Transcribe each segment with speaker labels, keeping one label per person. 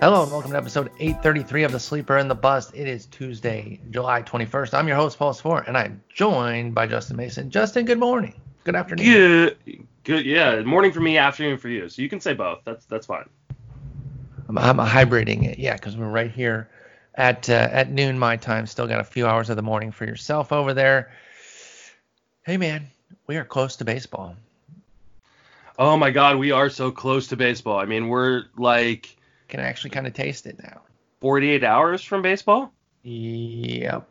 Speaker 1: Hello and welcome to episode 833 of The Sleeper and the Bust. It is Tuesday, July 21st. I'm your host, Paul Sporer, and I'm joined by Justin Mason. Justin, good morning. Good afternoon.
Speaker 2: Good, good, yeah. Morning for me, afternoon for you. So you can say both. That's that's fine.
Speaker 1: I'm, I'm hybriding it, yeah, because we're right here at uh, at noon my time. Still got a few hours of the morning for yourself over there. Hey man, we are close to baseball.
Speaker 2: Oh my God, we are so close to baseball. I mean, we're like
Speaker 1: Can actually kind of taste it now.
Speaker 2: 48 hours from baseball.
Speaker 1: Yep.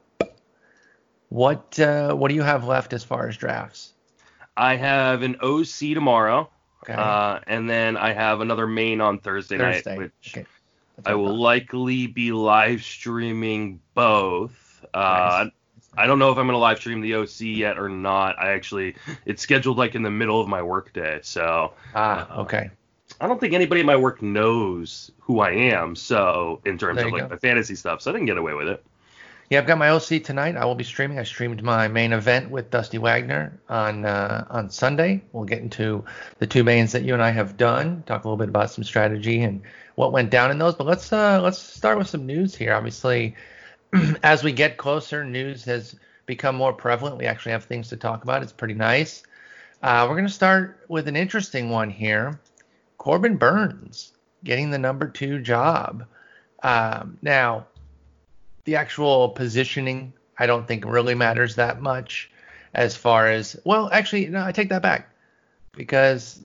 Speaker 1: What uh, what do you have left as far as drafts?
Speaker 2: I have an OC tomorrow,
Speaker 1: Okay.
Speaker 2: uh, and then I have another main on Thursday,
Speaker 1: Thursday.
Speaker 2: night, which
Speaker 1: okay.
Speaker 2: I will likely be live streaming both. Uh,
Speaker 1: Nice.
Speaker 2: I don't know if I'm gonna live stream the OC yet or not. I actually, it's scheduled like in the middle of my workday, so
Speaker 1: Ah, okay.
Speaker 2: I don't think anybody in my work knows who I am. So in terms of like
Speaker 1: go.
Speaker 2: my fantasy stuff, so I didn't get away with it.
Speaker 1: Yeah, I've got my OC tonight. I will be streaming. I streamed my main event with Dusty Wagner on uh, on Sunday. We'll get into the two mains that you and I have done. Talk a little bit about some strategy and what went down in those. But let's uh, let's start with some news here. Obviously, as we get closer, news has become more prevalent. We actually have things to talk about. It's pretty nice. Uh, we're going to start with an interesting one here. Corbin Burnes getting the number two job. Um, now, the actual positioning, I don't think really matters that much as far as, well, actually, no, I take that back because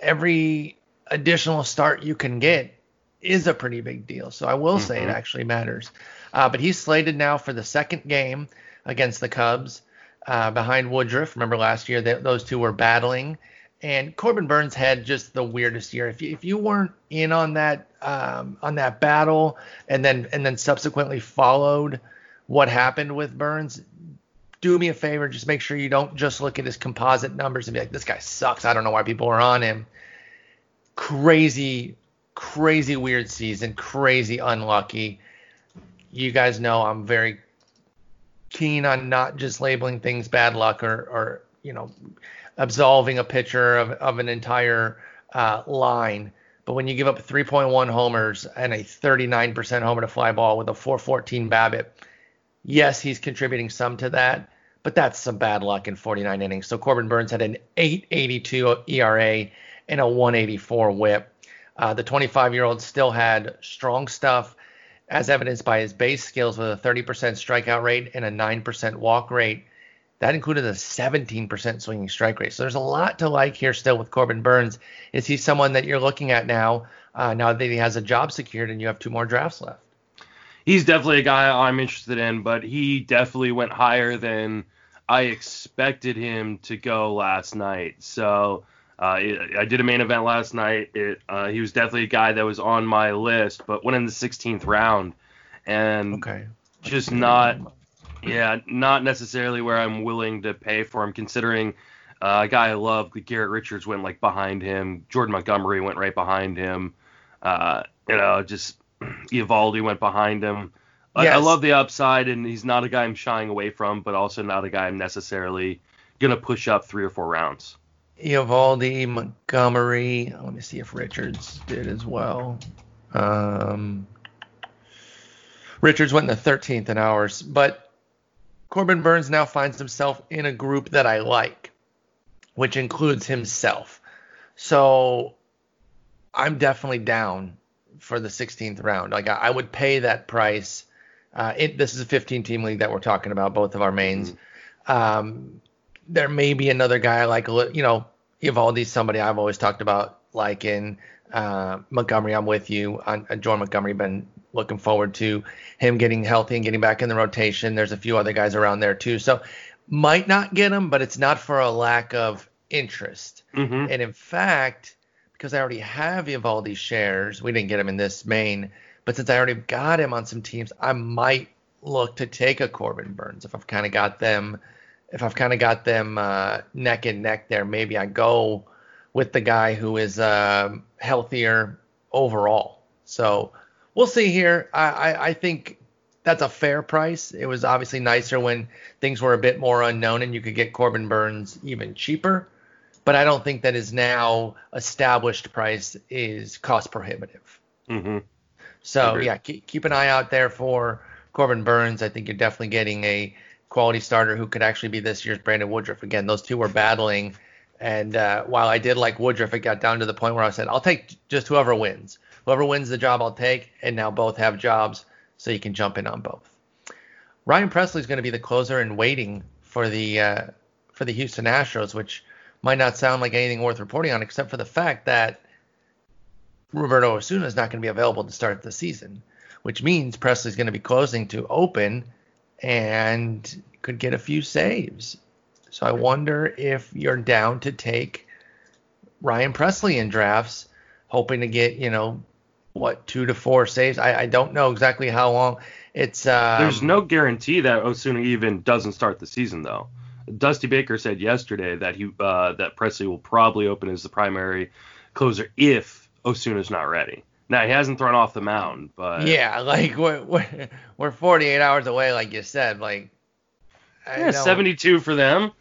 Speaker 1: every additional start you can get is a pretty big deal. So I will say it
Speaker 2: Mhm.
Speaker 1: actually matters. Uh, but he's slated now for the second game against the Cubs uh, behind Woodruff. Remember last year that those two were battling, and Corbin Burnes had just the weirdest year. If you, if you weren't in on that um, on that battle, and then and then subsequently followed what happened with Burnes, do me a favor, just make sure you don't just look at his composite numbers and be like, this guy sucks. I don't know why people are on him. Crazy, crazy weird season, crazy unlucky. You guys know I'm very keen on not just labeling things bad luck or, or you know, absolving a pitcher of, of an entire uh, line. But when you give up 3.1 homers and a 39% homer to fly ball with a 414 BABIP, yes, he's contributing some to that, but that's some bad luck in 49 innings. So Corbin Burnes had an 882 ERA and a 184 whip. Uh, the 25 year old still had strong stuff, as evidenced by his base skills with a 30% strikeout rate and a 9% walk rate. That included a 17% swinging strike rate. So there's a lot to like here still with Corbin Burnes. Is he someone that you're looking at now, uh, now that he has a job secured and you have two more drafts left?
Speaker 2: He's definitely a guy I'm interested in, but he definitely went higher than I expected him to go last night. So uh, it, I did a main event last night. It, uh, he was definitely a guy that was on my list, but went in the 16th round, and
Speaker 1: Okay.
Speaker 2: just not, yeah, not necessarily where I'm willing to pay for him, considering uh, a guy I love, Garrett Richards, went like behind him. Jordan Montgomery went right behind him. Uh, you know, just Eovaldi went behind him. I, I love the upside, and he's not a guy I'm shying away from, but also not a guy I'm necessarily gonna push up three or four rounds.
Speaker 1: Eovaldi, Montgomery. Let me see if Richards did as well. Um, Richards went in the 13th in ours, but Corbin Burnes now finds himself in a group that I like, which includes himself. So I'm definitely down for the 16th round. Like I, I would pay that price. Uh, it, this is a 15 team league that we're talking about, both of our mains. Um, there may be another guy like you know Eovaldi's somebody I've always talked about like in uh, Montgomery. I'm with you on, on Jordan Montgomery. Been looking forward to him getting healthy and getting back in the rotation. There's a few other guys around there too. So might not get him, but it's not for a lack of interest.
Speaker 2: Mm-hmm.
Speaker 1: And in fact, because I already have Eovaldi shares, we didn't get him in this main, but since I already got him on some teams, I might look to take a Corbin Burnes if I've kind of got them, if I've kind of got them uh, neck and neck there. Maybe I go with the guy who is um healthier overall. So we'll see here. I, I, I think that's a fair price. It was obviously nicer when things were a bit more unknown and you could get Corbin Burnes even cheaper. But I don't think that his now established price is cost prohibitive.
Speaker 2: Mm-hmm.
Speaker 1: So
Speaker 2: Agreed.
Speaker 1: yeah, keep, keep an eye out there for Corbin Burnes. I think you're definitely getting a quality starter who could actually be this year's Brandon Woodruff. Again, those two were battling, and uh, while I did like Woodruff, it got down to the point where I said, I'll take just whoever wins. Whoever wins the job, I'll take. And now both have jobs, so you can jump in on both. Ryan Pressly is going to be the closer and waiting for the uh, for the Houston Astros, which might not sound like anything worth reporting on, except for the fact that Roberto Osuna is not going to be available to start the season, which means Pressly's going to be closing to open and could get a few saves. So I wonder if you're down to take Ryan Pressly in drafts, hoping to get you know what two to four saves. I, I don't know exactly how long. It's um,
Speaker 2: There's no guarantee that Osuna even doesn't start the season though. Dusty Baker said yesterday that he uh, that Pressly will probably open as the primary closer if Osuna's not ready. Now he hasn't thrown off the mound, but
Speaker 1: Yeah, like we're, we're we're 48 hours away, like you said. Like
Speaker 2: yeah,
Speaker 1: don't,
Speaker 2: 72 for them.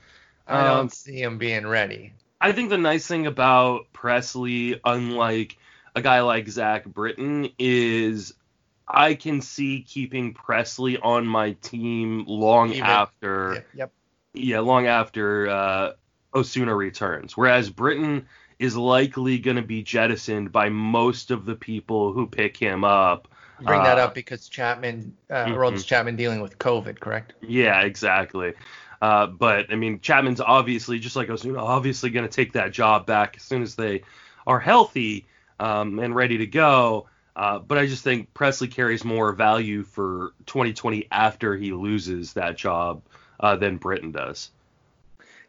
Speaker 1: I don't
Speaker 2: Um,
Speaker 1: see him being ready.
Speaker 2: I think the nice thing about Pressly, unlike a guy like Zach Britton, is I can see keeping Pressly on my team long
Speaker 1: Even-
Speaker 2: after
Speaker 1: Yep, yep.
Speaker 2: yeah, long after uh, Osuna returns. Whereas Britton is likely going to be jettisoned by most of the people who pick him up.
Speaker 1: Bring that
Speaker 2: Uh,
Speaker 1: up because Chapman, uh,
Speaker 2: mhm.
Speaker 1: Aroldis Chapman, dealing with COVID, correct?
Speaker 2: Yeah, exactly. Uh, but I mean, Chapman's obviously just like obviously going to take that job back as soon as they are healthy um, and ready to go. Uh, but I just think Pressly carries more value for 2020 after he loses that job uh, than Britton does.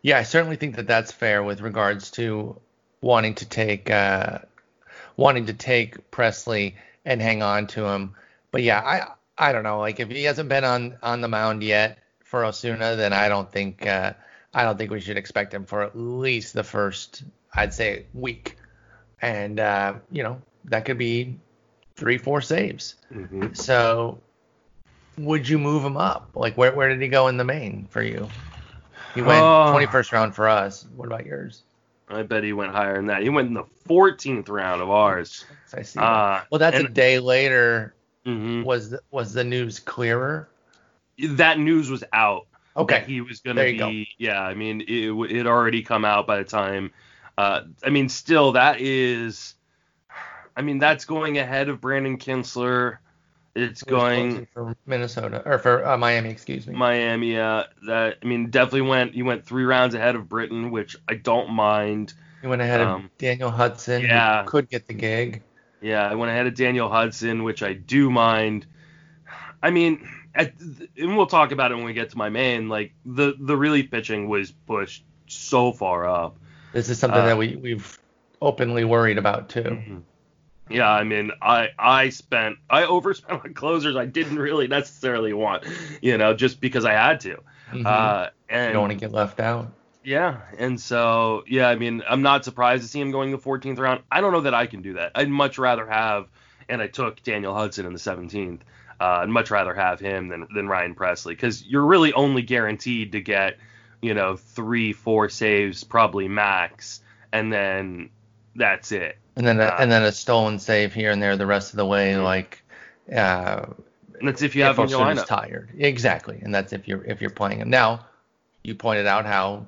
Speaker 1: Yeah, I certainly think that that's fair with regards to wanting to take uh, wanting to take Pressly and hang on to him. But yeah, I I don't know. Like if he hasn't been on on the mound yet for Osuna, then I don't think uh, I don't think we should expect him for at least the first I'd say week. And uh, you know that could be three four saves.
Speaker 2: hmm
Speaker 1: So would you move him up? Like where where did he go in the main for you? He went
Speaker 2: Uh,
Speaker 1: 21st round for us. What about yours?
Speaker 2: I bet he went higher than that. He went in the 14th round of ours.
Speaker 1: I see. that.
Speaker 2: Uh,
Speaker 1: well, that's a day later.
Speaker 2: mhm.
Speaker 1: Was the, was the news clearer?
Speaker 2: That news was out.
Speaker 1: Okay.
Speaker 2: that he was going to
Speaker 1: There you go.
Speaker 2: be. Yeah, I mean, it it already come out by the time. Uh, I mean, still, that is. I mean, that's going ahead of Brandon Kintzler. It's going
Speaker 1: for Minnesota or for uh, Miami, excuse me.
Speaker 2: Miami. Uh, that I mean, definitely went. You went three rounds ahead of Britton, which I don't mind.
Speaker 1: You went ahead of
Speaker 2: um,
Speaker 1: Daniel Hudson. who
Speaker 2: yeah.
Speaker 1: could get the gig.
Speaker 2: Yeah, I went ahead of Daniel Hudson, which I do mind. I mean, at, and we'll talk about it when we get to my main. Like the the relief pitching was pushed so far up.
Speaker 1: This is something
Speaker 2: Uh,
Speaker 1: that we we've openly worried about too.
Speaker 2: Yeah, I mean, I I spent I overspent on closers I didn't really necessarily want, you know, just because I had to.
Speaker 1: Mhm.
Speaker 2: Uh,
Speaker 1: you
Speaker 2: and
Speaker 1: don't want to get left out.
Speaker 2: yeah, and so yeah, I mean, I'm not surprised to see him going the 14th round. I don't know that I can do that. I'd much rather have, and I took Daniel Hudson in the 17th. Uh, I'd much rather have him than than Ryan Pressly because you're really only guaranteed to get, you know, three, four saves probably max, and then that's it.
Speaker 1: And then a,
Speaker 2: Uh,
Speaker 1: and then a stolen save here and there the rest of the way,
Speaker 2: Mhm.
Speaker 1: like uh,
Speaker 2: that's if you have
Speaker 1: if
Speaker 2: your
Speaker 1: tired. Exactly, and that's if you're if you're playing him. Now, you pointed out how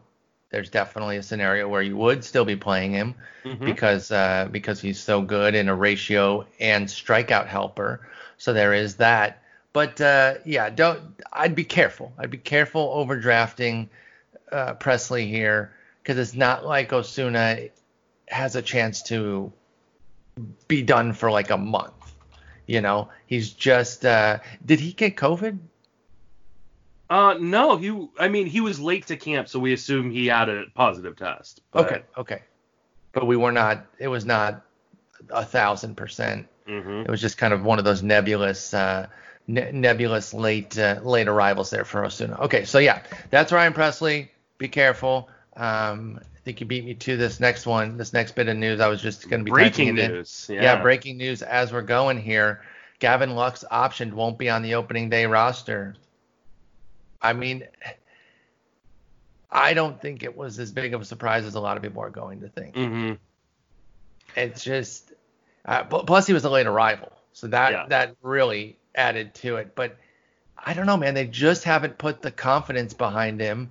Speaker 1: there's definitely a scenario where you would still be playing him
Speaker 2: Mhm.
Speaker 1: because uh, because he's so good in a ratio and strikeout helper. So there is that. But uh, yeah, don't. I'd be careful. I'd be careful overdrafting uh, Pressly here because it's not like Osuna has a chance to be done for like a month. You know, he's just. Uh, did he get COVID?
Speaker 2: Uh, no, he. I mean, he was late to camp, so we assume he had a positive test. but-
Speaker 1: Okay, okay. But we were not. It was not a thousand percent.
Speaker 2: mhm.
Speaker 1: It was just kind of one of those nebulous, uh, ne- nebulous late, uh, late arrivals there for Osuna. Okay, so yeah, that's Ryan Pressly. Be careful. Um, think you beat me to this next one. This next bit of news, I was just going to be
Speaker 2: Breaking news.
Speaker 1: Yeah.
Speaker 2: Yeah.
Speaker 1: breaking news as we're going here. Gavin Lux optioned won't be on the opening day roster. I mean, I don't think it was as big of a surprise as a lot of people are going to think.
Speaker 2: hmm
Speaker 1: It's just, uh, plus he was a late arrival, So that
Speaker 2: Yeah.
Speaker 1: that really added to it. But I don't know, man. They just haven't put the confidence behind him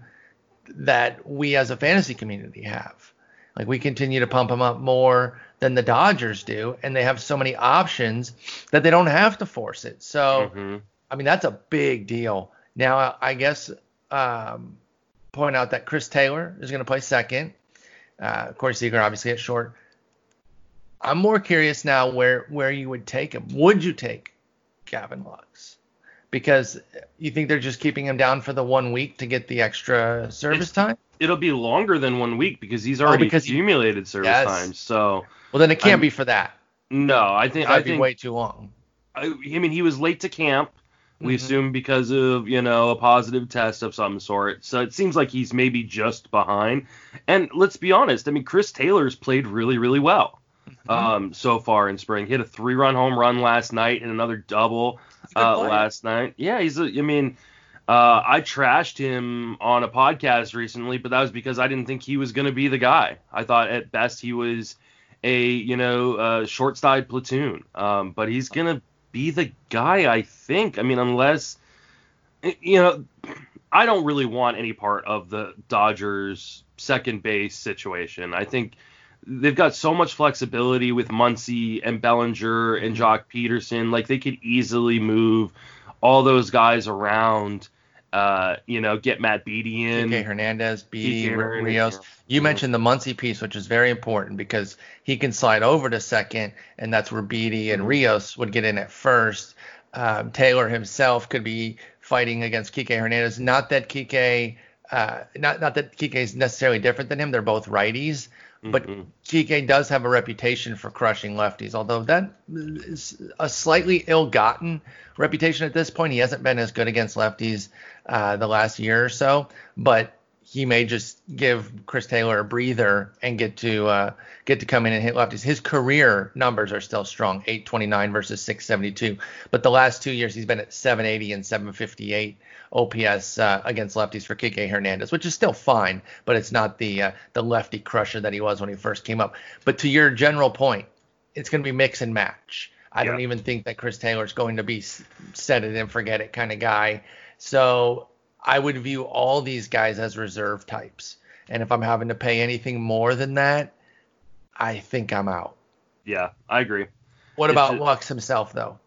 Speaker 1: that we as a fantasy community have. Like we continue to pump him up more than the Dodgers do, and they have so many options that they don't have to force it. So
Speaker 2: Mhm.
Speaker 1: I mean, that's a big deal. Now, I guess um, point out that Chris Taylor is going to play second. Uh, Corey Seager obviously at short. I'm more curious now where where you would take him. Would you take Gavin Lux? Because you think they're just keeping him down for the one week to get the extra service
Speaker 2: It's-
Speaker 1: time?
Speaker 2: It'll be longer than one week because he's already
Speaker 1: Oh, because
Speaker 2: accumulated service
Speaker 1: Yes.
Speaker 2: time. So
Speaker 1: Well, then it can't
Speaker 2: I'm-
Speaker 1: be for that.
Speaker 2: no, I think I
Speaker 1: That'd be
Speaker 2: think
Speaker 1: way too long.
Speaker 2: I, I mean he was late to camp. We
Speaker 1: Mhm.
Speaker 2: assume because of you know a positive test of some sort. So it seems like he's maybe just behind. And let's be honest. I mean Chris Taylor's played really really well
Speaker 1: Mm-hmm.
Speaker 2: Um, so far in spring. Hit a three run home run last night and another double
Speaker 1: He's a good
Speaker 2: uh, last night. Yeah, he's a. I mean. Uh, I trashed him on a podcast recently, but that was because I didn't think he was going to be the guy. I thought at best he was a you know uh, short side platoon, um, but he's going to be the guy. I think. I mean, unless you know, I don't really want any part of the Dodgers second base situation. I think they've got so much flexibility with Muncy and Bellinger and Joc Pederson. Like they could easily move all those guys around. Uh, you know, get Matt Beaty in.
Speaker 1: Kike Hernandez, Beaty,
Speaker 2: Kike
Speaker 1: R-
Speaker 2: Hernandez,
Speaker 1: Rios. You mentioned the Muncy piece, which is very important because he can slide over to second, and that's where Beaty and
Speaker 2: Mhm.
Speaker 1: Rios would get in at first. Um, Taylor himself could be fighting against Kike Hernandez. Not that Kike, uh, not not that Kike is necessarily different than him. They're both righties, but. Kike does have a reputation for crushing lefties, although that is a slightly ill-gotten reputation at this point. He hasn't been as good against lefties uh, the last year or so, but he may just give Chris Taylor a breather and get to uh, get to come in and hit lefties. His career numbers are still strong, 829 versus 672, but the last two years he's been at 780 and 758 OPS uh, against lefties for Kike Hernandez, which is still fine, but it's not the uh, the lefty crusher that he was when he first came up. But to your general point, it's going to be mix and match. I don't even think that Chris Taylor is going to be set it and forget it kind of guy. So I would view all these guys as reserve types. And if I'm having to pay anything more than that, I think I'm out.
Speaker 2: Yeah, I agree.
Speaker 1: What
Speaker 2: It's
Speaker 1: about
Speaker 2: ju-
Speaker 1: Lux himself though?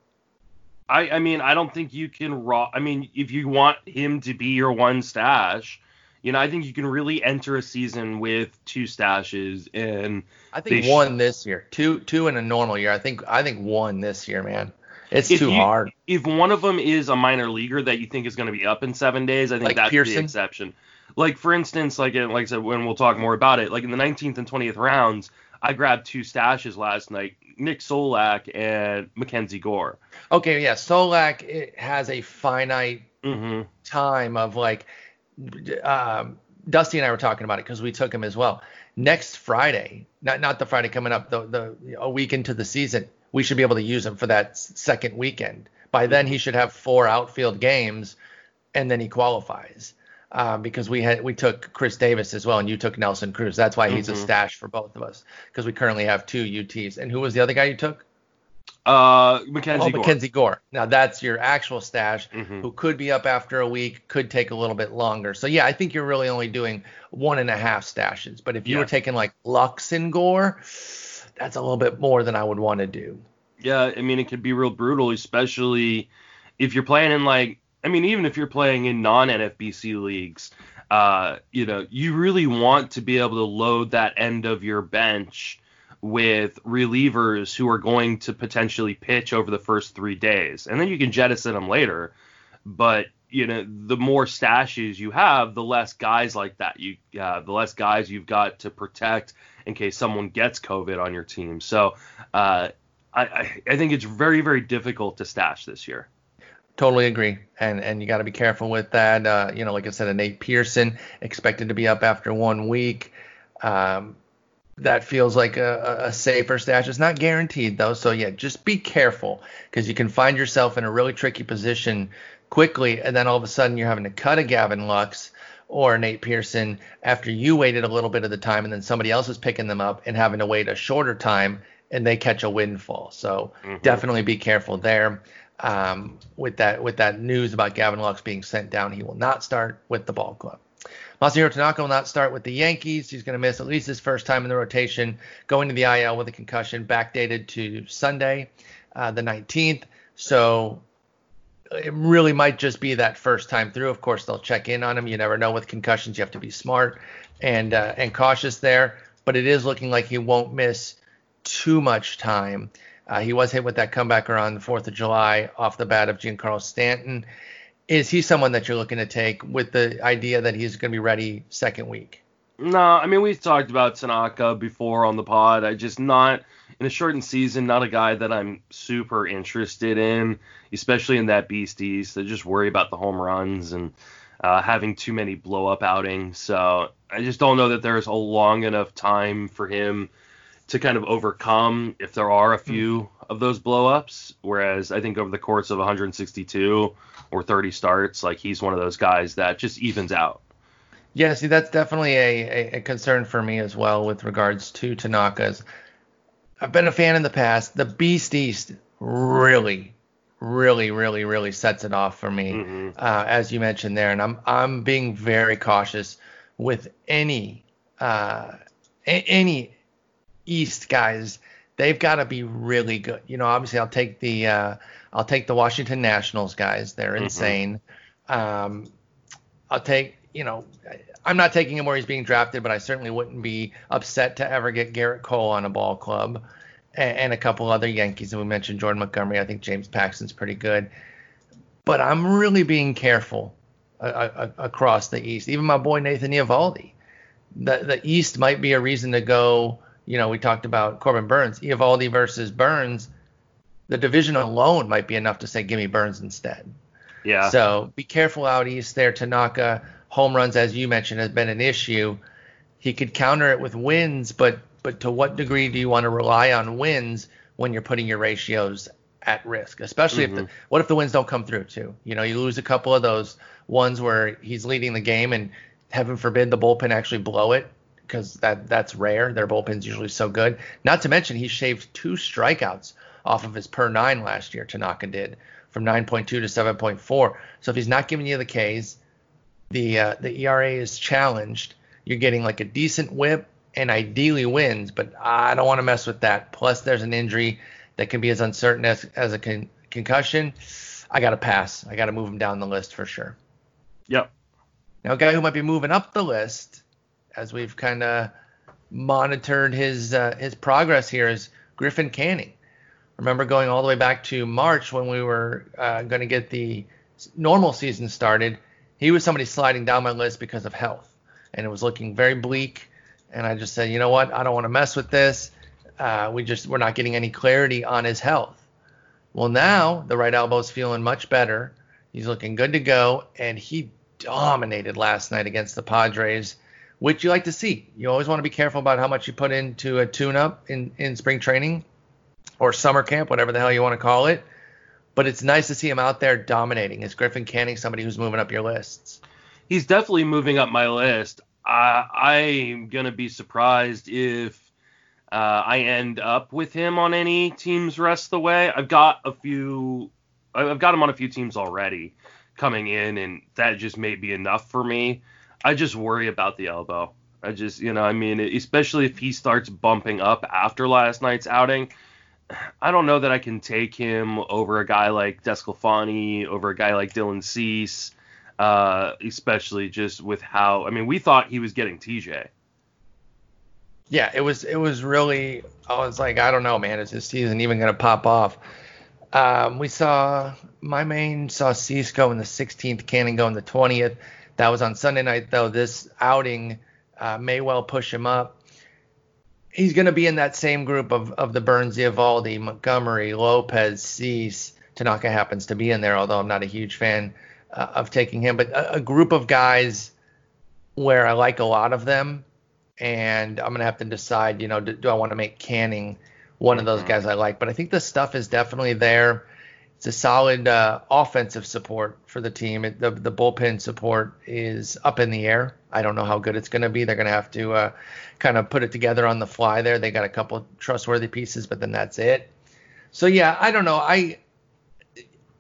Speaker 2: I, I mean, I don't think you can raw. I mean, if you want him to be your one stash, you know, I think you can really enter a season with two stashes and
Speaker 1: I think
Speaker 2: They sh-
Speaker 1: one this year, two two in a normal year. I think I think one this year, man. It's
Speaker 2: If
Speaker 1: too
Speaker 2: you-
Speaker 1: hard.
Speaker 2: if one of them is a minor leaguer that you think is going to be up in seven days, I think
Speaker 1: Like
Speaker 2: that's the exception. Like for instance, like in- like I said, when we'll talk more about it, like in the 19th and 20th rounds, I grabbed two stashes last night: Nick Solak and Mackenzie Gore.
Speaker 1: Okay, yeah. Solak it has a finite
Speaker 2: hmm
Speaker 1: time of like um, Dusty and I were talking about it because we took him as well. Next Friday, not not the Friday coming up, the the a week into the season, we should be able to use him for that second weekend. By then, he should have four outfield games, and then he qualifies. Um, because we had we took Chris Davis as well, and you took Nelson Cruz. That's why he's a
Speaker 2: Mhm.
Speaker 1: stash for both of us because we currently have two UTs. And who was the other guy you took?
Speaker 2: Uh, Mackenzie
Speaker 1: oh,
Speaker 2: Gore.
Speaker 1: Mackenzie Gore. Now that's your actual stash
Speaker 2: Mhm.
Speaker 1: who could be up after a week, could take a little bit longer. So yeah, I think you're really only doing one and a half stashes. But if you
Speaker 2: Yeah.
Speaker 1: were taking like Lux and Gore, that's a little bit more than I would want to do.
Speaker 2: Yeah, I mean it could be real brutal, especially if you're playing in like I mean even if you're playing in non NFBC leagues, uh, you know, you really want to be able to load that end of your bench with relievers who are going to potentially pitch over the first 3 days. And then you can jettison them later. But you know, the more stashes you have, the less guys like that you uh, the less guys you've got to protect in case someone gets COVID on your team. So, uh, I, I, think it's very, very difficult to stash this year.
Speaker 1: Totally agree, and and you got to be careful with that. Uh, you know, like I said, a Nate Pearson expected to be up after one week. Um, that feels like a a safer stash. It's not guaranteed though, so yeah, just be careful because you can find yourself in a really tricky position quickly, and then all of a sudden you're having to cut a Gavin Lux or Nate Pearson after you waited a little bit of the time, and then somebody else is picking them up and having to wait a shorter time, and they catch a windfall. So mm-hmm. definitely be careful there. Um, with that with that news about Gavin Lux being sent down, he will not start with the ball club. Masahiro Tanaka will not start with the Yankees. He's going to miss at least his first time in the rotation, going to the IL with a concussion, backdated to Sunday, uh, the 19th. So it really might just be that first time through. Of course, they'll check in on him. You never know with concussions. You have to be smart and uh, and cautious there. But it is looking like he won't miss too much time. Uh, he was hit with that comebacker on the 4th of July off the bat of Giancarlo Stanton. Is he someone that you're looking to take with the idea that he's going to be ready second week?
Speaker 2: No, I mean we've talked about Tanaka before on the pod. I just not in a shortened season, not a guy that I'm super interested in, especially in that Beast East. They just worry about the home runs and uh, having too many blow up outings. So I just don't know that there's a long enough time for him to kind of overcome if there are a few of those blowups. Whereas I think over the course of 162 or 30 starts, like he's one of those guys that just evens out.
Speaker 1: Yeah, see, that's definitely a, a, concern for me as well with regards to Tanaka's. I've been a fan in the past. The Beast East really, really, really, really sets it off for me, mm-hmm. uh, as you mentioned there, and I'm I'm being very cautious with any uh, a- any East guys, they've got to be really good. You know, obviously I'll take the uh, I'll take the Washington Nationals guys. They're mm-hmm. insane. Um, I'll take you know I'm not taking him where he's being drafted, but I certainly wouldn't be upset to ever get Gerrit Cole on a ball club and, and a couple other Yankees. And we mentioned Jordan Montgomery. I think James Paxton's pretty good. But I'm really being careful uh, uh, across the East. Even my boy Nathan Eovaldi. The the East might be a reason to go you know, we talked about Corbin Burnes. Eovaldi versus Burnes. The division alone might be enough to say, give me Burnes instead.
Speaker 2: Yeah.
Speaker 1: So be careful out east there. Tanaka home runs, as you mentioned, has been an issue. He could counter it with wins, but but to what degree do you want to rely on wins when you're putting your ratios at risk? Especially mm-hmm. if the mm-hmm. what if the wins don't come through too? You know, you lose a couple of those ones where he's leading the game and heaven forbid the bullpen actually blow it because that that's rare. Their bullpen's usually so good. Not to mention he shaved two strikeouts off of his per nine last year. Tanaka did from 9.2 to 7.4. So if he's not giving you the Ks, the uh, the ERA is challenged. You're getting like a decent WHIP and ideally wins, but I don't want to mess with that. Plus there's an injury that can be as uncertain as as a con- concussion. I got to pass. I got to move him down the list for sure.
Speaker 2: Yep.
Speaker 1: Now, a guy who might be moving up the list as we've kind of monitored his uh, his progress here is Griffin Canning. Remember going all the way back to March when we were uh, going to get the normal season started. He was somebody sliding down my list because of health, and it was looking very bleak. And I just said, you know what? I don't want to mess with this. Uh, we just we're not getting any clarity on his health. Well, now the right elbow's feeling much better. He's looking good to go, and he dominated last night against the Padres which you like to see. You always want to be careful about how much you put into a tune-up in, in spring training or summer camp, whatever the hell you want to call it. But it's nice to see him out there dominating. Is Griffin Canning somebody who's moving up your lists?
Speaker 2: He's definitely moving up my list. Uh, I'm gonna be surprised if uh, I end up with him on any teams rest the way. I've got a few. I've got him on a few teams already coming in, and that just may be enough for me. I just worry about the elbow. I just, you know, I mean, especially if he starts bumping up after last night's outing. I don't know that I can take him over a guy like DeSclafani, over a guy like Dylan Cease, uh, especially just with how. I mean, we thought he was getting TJ.
Speaker 1: Yeah, it was it was really. I was like, I don't know, man. Is this season even gonna pop off? Um, we saw my main saw Cease go in the 16th, Canning go in the 20th. That was on Sunday night, though. This outing uh, may well push him up. He's going to be in that same group of, of the Burnes, Eovaldi, Montgomery, Lopez, Cease. Tanaka happens to be in there, although I'm not a huge fan uh, of taking him. But a, a, group of guys where I like a lot of them, and I'm going to have to decide, you know, do, do I want to make Canning one of those mm-hmm. guys I like? But I think the stuff is definitely there it's a solid uh, offensive support for the team. It, the the bullpen support is up in the air. I don't know how good it's going to be. They're going to have to uh, kind of put it together on the fly. There, they got a couple trustworthy pieces, but then that's it. So yeah, I don't know. I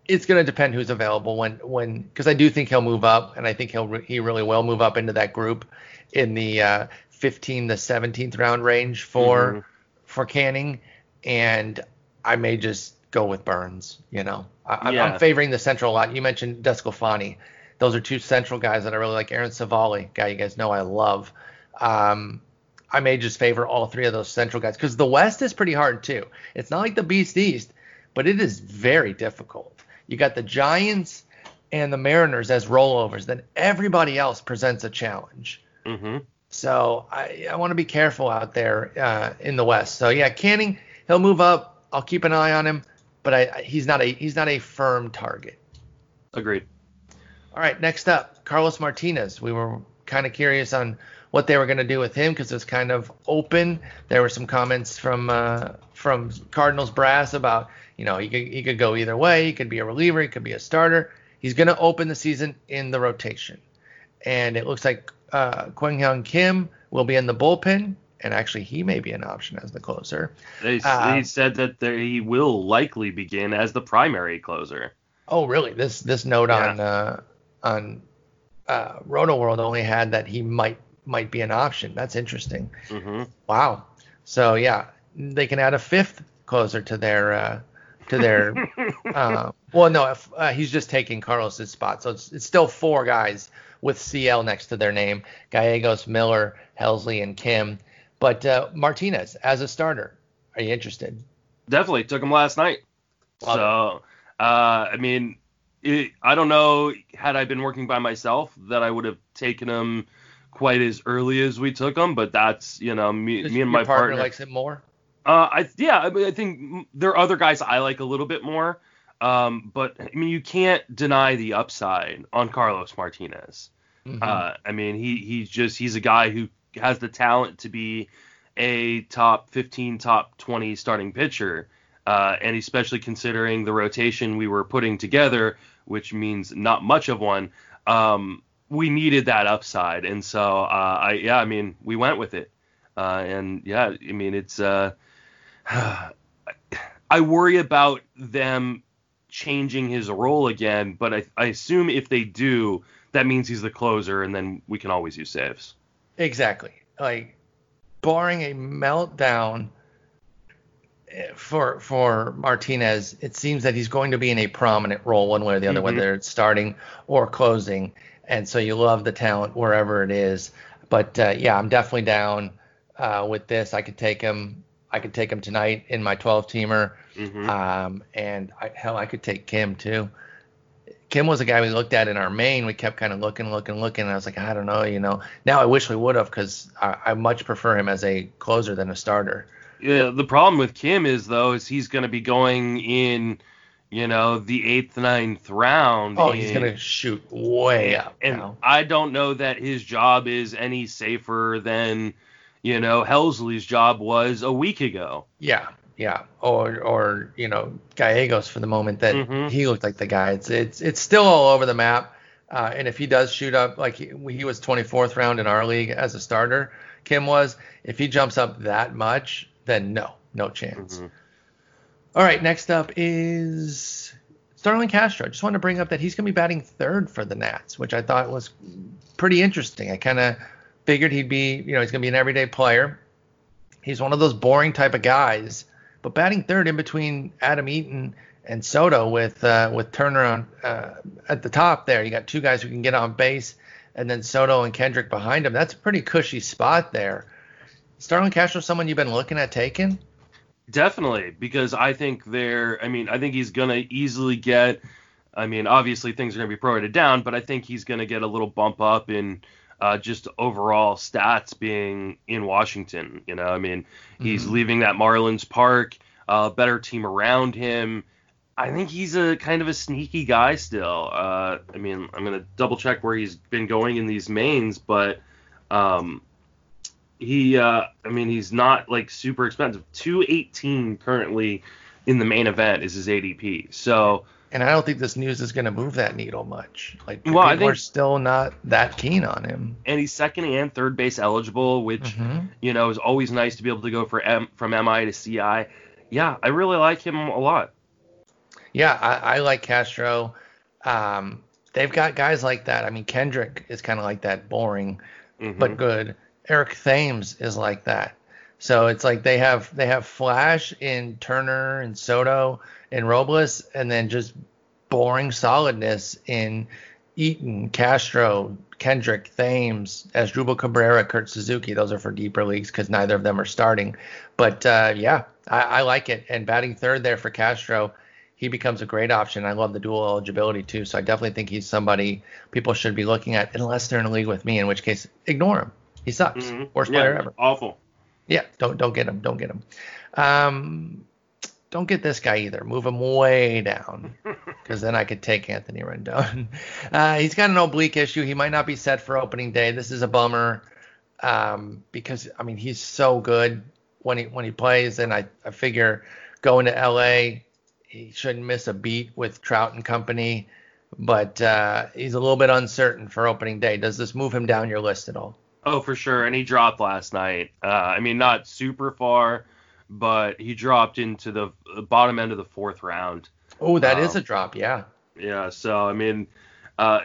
Speaker 1: it's going to depend who's available when when because I do think he'll move up, and I think he'll he really will move up into that group in the uh, 15 to 17th round range for mm-hmm. for Canning, and I may just go with Burnes. You know, I, yeah. I'm favoring the central a lot. You mentioned DeSclafani. Those are two central guys that I really like. Aaron Civale, guy you guys know I love. Um, I may just favor all three of those central guys because the West is pretty hard too. It's not like the Beast East, but it is very difficult. You got the Giants and the Mariners as rollovers. Then everybody else presents a challenge.
Speaker 2: Mm-hmm.
Speaker 1: So I, I want to be careful out there uh, in the West. So yeah, Canning, he'll move up. I'll keep an eye on him but I, he's not a he's not a firm target.
Speaker 2: Agreed.
Speaker 1: All right, next up, Carlos Martinez. We were kind of curious on what they were going to do with him because it was kind of open. There were some comments from uh, from Cardinals brass about you know he could he could go either way. He could be a reliever. He could be a starter. He's going to open the season in the rotation, and it looks like uh, Kwang Hyun Kim will be in the bullpen and actually he may be an option as the closer.
Speaker 2: They, uh, he said that there, he will likely begin as the primary closer.
Speaker 1: Oh, really? This this note yeah. on uh, on uh, Rotoworld only had that he might might be an option. That's interesting.
Speaker 2: Mm-hmm.
Speaker 1: Wow. So yeah, they can add a fifth closer to their uh, to their. uh, well, no, if, uh, he's just taking Carlos's spot, so it's it's still four guys with CL next to their name: Gallegos, Miller, Helsley, and Kim. But uh, Martinez as a starter, are you interested?
Speaker 2: Definitely took him last night. Love so, uh, I mean, it, I don't know had I been working by myself that I would have taken him quite as early as we took him, but that's you know me, me and my
Speaker 1: partner,
Speaker 2: partner
Speaker 1: likes it more.
Speaker 2: Uh, I yeah, I, mean, I think there are other guys I like a little bit more. Um, but I mean, you can't deny the upside on Carlos Martinez. Mm-hmm. Uh, I mean, he he's just he's a guy who has the talent to be a top 15, top 20 starting pitcher. Uh, and especially considering the rotation we were putting together, which means not much of one, um, we needed that upside. And so, uh, I yeah, I mean, we went with it. Uh, and yeah, I mean, it's uh, I worry about them changing his role again, but I, I assume if they do, that means he's the closer, and then we can always use saves.
Speaker 1: Exactly. Like barring a meltdown eh, for for Martinez, it seems that he's going to be in a prominent role one way or the other, mm-hmm. whether it's starting or closing. And so you love the talent wherever it is. But uh, yeah, I'm definitely down uh, with this. I could take him. I could take him tonight in my 12 teamer. Mm-hmm. Um, and I, hell, I could take Kim too. Kim was a guy we looked at in our main. We kept kind of looking, looking, looking. And I was like, I don't know, you know. Now I wish we would have because I, I, much prefer him as a closer than a starter.
Speaker 2: Yeah, the problem with Kim is though is he's going to be going in, you know, the eighth, ninth round.
Speaker 1: Oh, he's going to shoot way up.
Speaker 2: And
Speaker 1: now.
Speaker 2: I don't know that his job is any safer than, you know, Helsley's job was a week ago.
Speaker 1: Yeah, yeah, or or you know Gallegos for the moment that mm-hmm. he looked like the guy. It's it's it's still all over the map. Uh, and if he does shoot up like he, he, was 24th round in our league as a starter, Kim was. If he jumps up that much, then no, no chance. Mm-hmm. All right, next up is Starlin Castro. I just want to bring up that he's going to be batting third for the Nats, which I thought was pretty interesting. I kind of figured he'd be, you know, he's going to be an everyday player. He's one of those boring type of guys but batting third in between Adam Eaton and Soto with uh, with Turner on uh, at the top there, you got two guys who can get on base, and then Soto and Kendrick behind him. That's a pretty cushy spot there. Starlin Castro, someone you've been looking at taking?
Speaker 2: Definitely, because I think they're. I mean, I think he's gonna easily get. I mean, obviously things are gonna be prorated down, but I think he's gonna get a little bump up in uh, just overall stats being in Washington. You know, I mean, he's mm-hmm. leaving that Marlins Park, a uh, better team around him. I think he's a kind of a sneaky guy still. Uh, I mean, I'm gonna double check where he's been going in these mains, but um, he, uh, I mean, he's not like super expensive. 218 currently in the main event is his ADP. So
Speaker 1: and I don't think this news is going to move that needle much. Like
Speaker 2: Well,
Speaker 1: people
Speaker 2: I think-
Speaker 1: are still not that keen on him.
Speaker 2: and he's second and third base eligible, which
Speaker 1: Mhm.
Speaker 2: you know is always nice to be able to go for M from MI to CI. Yeah, I really like him a lot.
Speaker 1: Yeah, I, I like Castro. Um, they've got guys like that. I mean, Kendrick is kind of like that, boring
Speaker 2: Mhm.
Speaker 1: but good. Eric Thames is like that. So it's like they have they have flash in Turner and Soto and Robles, and then just boring solidness in Eaton, Castro, Kendrick, Thames, Asdrubal Cabrera, Kurt Suzuki. Those are for deeper leagues because neither of them are starting. But uh, yeah, I, I like it. And batting third there for Castro, he becomes a great option. I love the dual eligibility too. So I definitely think he's somebody people should be looking at unless they're in a league with me, in which case ignore him. He sucks.
Speaker 2: Mhm.
Speaker 1: Worst
Speaker 2: yeah,
Speaker 1: player ever.
Speaker 2: Awful.
Speaker 1: Yeah, don't don't get him. Don't get him. Um, don't get this guy either. Move him way down, because then I could take Anthony Rendon. Uh, he's got an oblique issue. He might not be set for opening day. This is a bummer, um, because I mean he's so good when he when he plays, and I I figure going to LA, he shouldn't miss a beat with Trout and company. But uh, he's a little bit uncertain for opening day. Does this move him down your list at all?
Speaker 2: Oh, for sure. And he dropped last night. Uh, I mean, not super far, but he dropped into the bottom end of the fourth round.
Speaker 1: Oh, that is
Speaker 2: Um,
Speaker 1: a drop. Yeah.
Speaker 2: Yeah. So I mean, uh,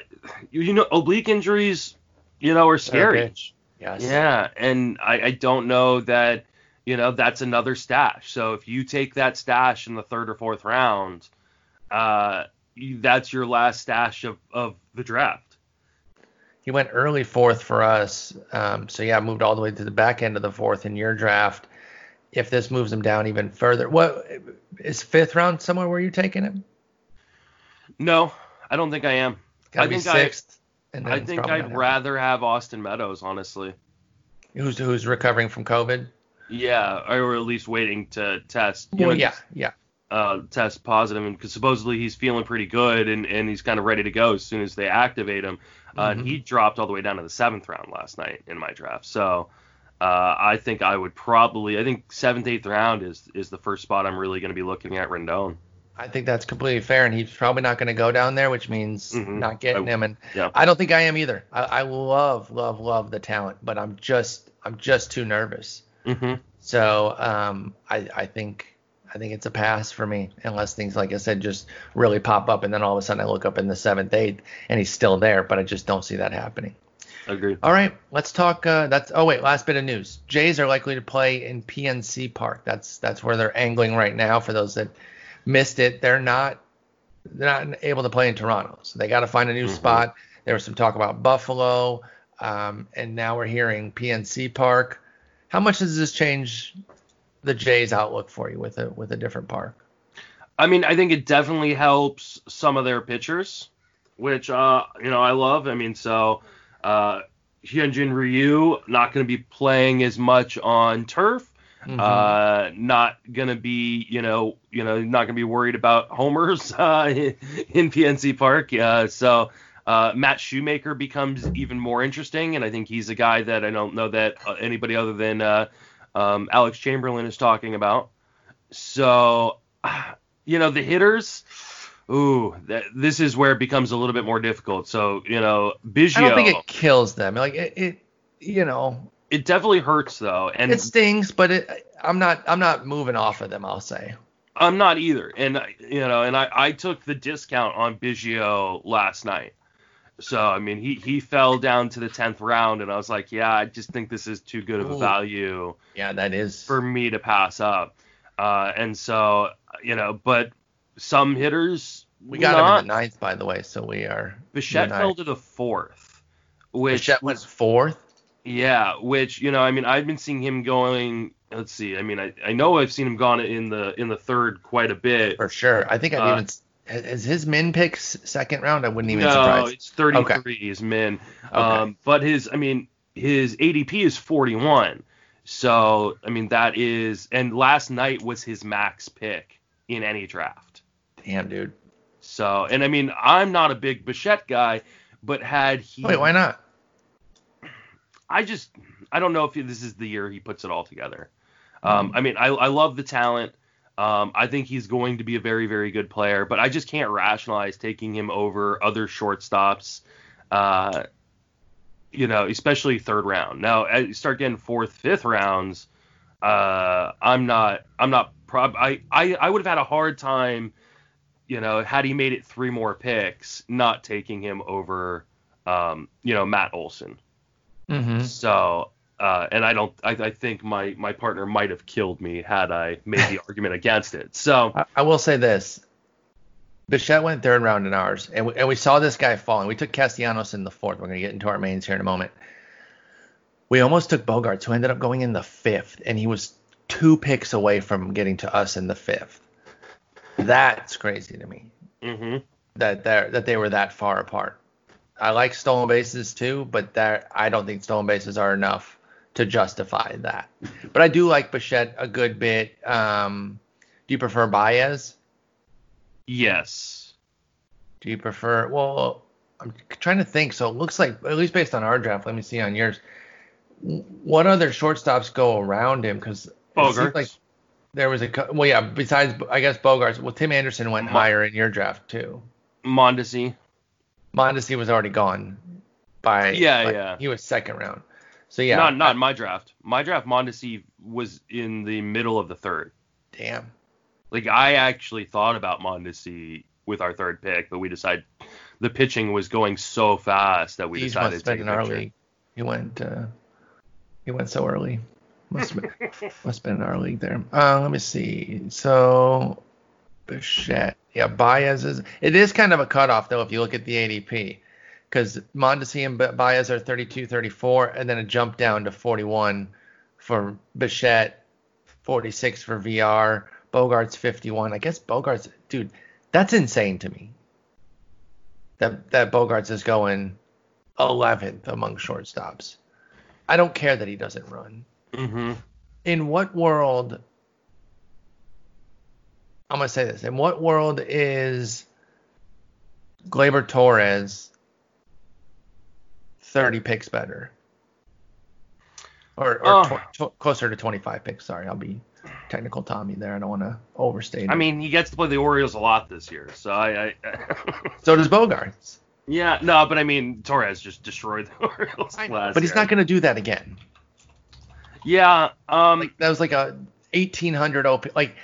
Speaker 2: you, you know, oblique injuries, you know, are scary.
Speaker 1: bitch. Yes.
Speaker 2: Yeah, and I, I don't know that you know that's another stash. So if you take that stash in the third or fourth round, uh, that's your last stash of, of the draft.
Speaker 1: He went early fourth for us. Um, so yeah, moved all the way to the back end of the fourth in your draft. If this moves him down even further, what is fifth round somewhere where you taking him?
Speaker 2: No, I don't think I am.
Speaker 1: Gotta
Speaker 2: I
Speaker 1: be
Speaker 2: think I,
Speaker 1: and then
Speaker 2: I think I'd rather have Austin Meadows, honestly.
Speaker 1: Who's who's recovering from COVID?
Speaker 2: Yeah, or at least waiting to test.
Speaker 1: Well,
Speaker 2: know,
Speaker 1: yeah, yeah.
Speaker 2: uh, test positive, and because supposedly he's feeling pretty good and, and he's kind of ready to go as soon as they activate him. Uh, and
Speaker 1: Mhm.
Speaker 2: he dropped all the way down to the seventh round last night in my draft. So uh, I think I would probably, I think seventh, eighth round is is the first spot I'm really going to be looking at Rendon.
Speaker 1: I think that's completely fair, and he's probably not going to go down there, which means
Speaker 2: Mhm.
Speaker 1: not getting
Speaker 2: I-
Speaker 1: him. And
Speaker 2: yeah.
Speaker 1: I don't think I am either. I, I love, love, love the talent, but I'm just, I'm just too nervous.
Speaker 2: hmm
Speaker 1: So um, I, I think I think it's a pass for me unless things like I said just really pop up and then all of a sudden I look up in the seventh, eighth and he's still there, but I just don't see that happening.
Speaker 2: Agreed.
Speaker 1: All right, let's talk. Uh, that's oh wait, last bit of news. Jays are likely to play in PNC Park. That's that's where they're angling right now. For those that missed it, they're not they're not able to play in Toronto, so they got to find a new
Speaker 2: Mhm.
Speaker 1: spot. There was some talk about Buffalo, um, and now we're hearing PNC Park. How much does this change the Jays' outlook for you with a with a different park?
Speaker 2: I mean, I think it definitely helps some of their pitchers, which uh, you know I love. I mean, so uh, Hyunjin Ryu not going to be playing as much on turf.
Speaker 1: Mhm.
Speaker 2: Uh, not gonna be, you know, you know, not gonna be worried about homers uh, in, in PNC Park. Uh, so uh, Matt Shoemaker becomes even more interesting, and I think he's a guy that I don't know that uh, anybody other than uh, um, Alex Chamberlain is talking about. So, you know, the hitters. Ooh, that, this is where it becomes a little bit more difficult. So, you know, Biggio.
Speaker 1: I don't think it kills them. Like it, it you know,
Speaker 2: it definitely hurts though, and
Speaker 1: it stings, but it, I'm not I'm not moving off of them. I'll say.
Speaker 2: I'm not either, and you know, and I, I took the discount on Biggio last night. So I mean, he he fell down to the tenth round, and I was like, yeah, I just think this is too good of a value
Speaker 1: Yeah, that is.
Speaker 2: for me to pass up. Uh, and so you know, but some hitters
Speaker 1: we got
Speaker 2: not.
Speaker 1: him in the ninth, by the way, so we are.
Speaker 2: Bichette fell to the fourth, which
Speaker 1: Bichette was fourth.
Speaker 2: Yeah, which you know, I mean, I've been seeing him going. Let's see. I mean, I, I know I've seen him gone in the in the third quite a bit.
Speaker 1: For sure. I think I've
Speaker 2: Uh,
Speaker 1: even. Is his min picks second round? I wouldn't even surprise.
Speaker 2: no,
Speaker 1: surprise.
Speaker 2: it's 33 is min. Um, but his, I mean, his ADP is 41. So, I mean, that is, and last night was his max pick in any draft.
Speaker 1: Damn, dude.
Speaker 2: So, and I mean, I'm not a big Bichette guy, but had he,
Speaker 1: Wait, why not?
Speaker 2: I just, I don't know if this is the year he puts it all together. Um, I mean, I, I love the talent. Um, I think he's going to be a very, very good player, but I just can't rationalize taking him over other shortstops. Uh, you know, especially third round. Now, as you start getting fourth, fifth rounds, uh, I'm not, I'm not prob. I, I, I would have had a hard time, you know, had he made it three more picks, not taking him over, um, you know, Matt Olson.
Speaker 1: Mm-hmm.
Speaker 2: So, uh, and I don't, I, I think my my partner might have killed me had I made the argument against it. So,
Speaker 1: I, I will say this. Bichette went third round in ours, and we, and we saw this guy falling. We took Castellanos in the fourth. We're going to get into our mains here in a moment. We almost took Bogaerts, who ended up going in the fifth, and he was two picks away from getting to us in the fifth. That's crazy to me
Speaker 2: hmm
Speaker 1: that they that they were that far apart. I like stolen bases too, but that I don't think stolen bases are enough to justify that. But I do like Bichette a good bit. Um, do you prefer Baez?
Speaker 2: yes,
Speaker 1: Do you prefer? Well, I'm trying to think. So it looks like, at least based on our draft, let me see on yours. What other shortstops go around him? Because
Speaker 2: Bogaerts.
Speaker 1: like there was a well, yeah. Besides, I guess Bogaerts. Well, Tim Anderson went higher in your draft too.
Speaker 2: Mondesi.
Speaker 1: Mondesi was already gone by
Speaker 2: Yeah,
Speaker 1: like,
Speaker 2: yeah.
Speaker 1: He was second round. So yeah,
Speaker 2: Not not in my draft. My draft Mondesi was in the middle of the third.
Speaker 1: damn.
Speaker 2: Like I actually thought about Mondesi with our third pick, but we decided the pitching was going so fast that we
Speaker 1: He's
Speaker 2: decided
Speaker 1: must
Speaker 2: to take
Speaker 1: been
Speaker 2: a picture.
Speaker 1: He went. Uh, he went so early. Must have been, must have been in our league there. Uh, let me see. So Bichette. Yeah, Baez is. It is kind of a cutoff though if you look at the ADP, because Mondesi and Ba- Baez are 32, 34, and then a jump down to 41 for Bichette, 46 for VR. Bogaerts 51. I guess Bogaerts, dude, that's insane to me. That that Bogaerts is going 11th among shortstops. I don't care that he doesn't run.
Speaker 2: hmm
Speaker 1: In what world? I'm gonna say this. In what world is Gleyber Torres 30 picks better? Or, or
Speaker 2: Oh.
Speaker 1: tw- tw- closer to 25 picks. Sorry, I'll be technical Tommy there. I don't want to overstate
Speaker 2: I
Speaker 1: it.
Speaker 2: mean, he gets to play the Orioles a lot this year, so I. I
Speaker 1: so does Bogaerts.
Speaker 2: yeah, no, but I mean, Torres just destroyed the Orioles last
Speaker 1: But he's
Speaker 2: year.
Speaker 1: not going to do that again.
Speaker 2: Yeah, um,
Speaker 1: Like that was like a 1800 OP. Like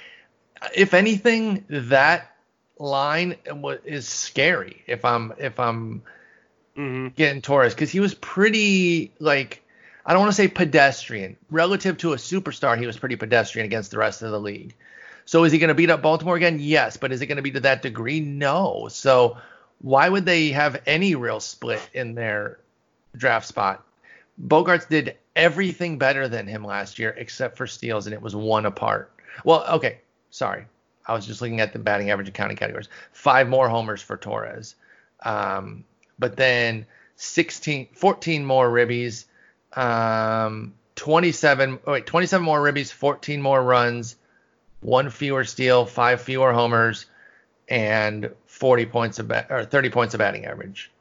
Speaker 1: if anything, that line is scary. If I'm if I'm
Speaker 2: mhm.
Speaker 1: getting Torres because he was pretty like I don't want to say pedestrian relative to a superstar. He was pretty pedestrian against the rest of the league. So is he going to beat up Baltimore again? Yes, but is it going to be to that degree? No. So why would they have any real split in their draft spot? Bogaerts did everything better than him last year except for steals, and it was one apart. Well, okay, sorry. I was just looking at the batting average and counting categories. Five more homers for Torres. Um, but then 16, 14 more ribbies, um, 27, oh wait, 27 more ribbies, 14 more runs, one fewer steal, five fewer homers, and 40 points of bat, or 30 points of batting average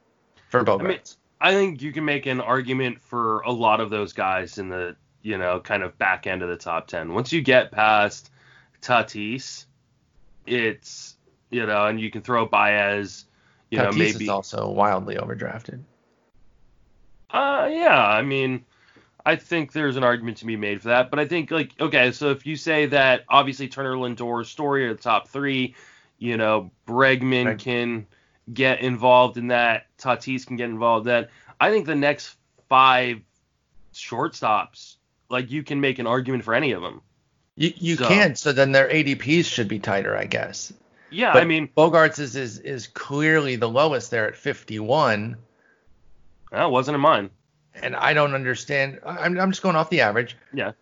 Speaker 1: for Bogaerts.
Speaker 2: mean, I think you can make an argument for a lot of those guys in the, you know, kind of back end of the top 10. Once you get past Tatis, it's, you know, and you can throw Baez, you know,
Speaker 1: Tatis
Speaker 2: maybe.
Speaker 1: is also wildly overdrafted.
Speaker 2: Uh, yeah, I mean, I think there's an argument to be made for that, but I think like okay, so if you say that obviously Turner Lindor, Story are the top three, you know, Bregman
Speaker 1: Right.
Speaker 2: can get involved in that, Tatis can get involved in that. I think the next five shortstops, like you can make an argument for any of them.
Speaker 1: You you
Speaker 2: So-
Speaker 1: can, so then their ADPs should be tighter, I guess.
Speaker 2: Yeah,
Speaker 1: But
Speaker 2: I mean,
Speaker 1: Bogaerts is, is is clearly the lowest there at 51,
Speaker 2: that wasn't in mine.
Speaker 1: and I don't understand. I'm I'm just going off the average.
Speaker 2: Yeah.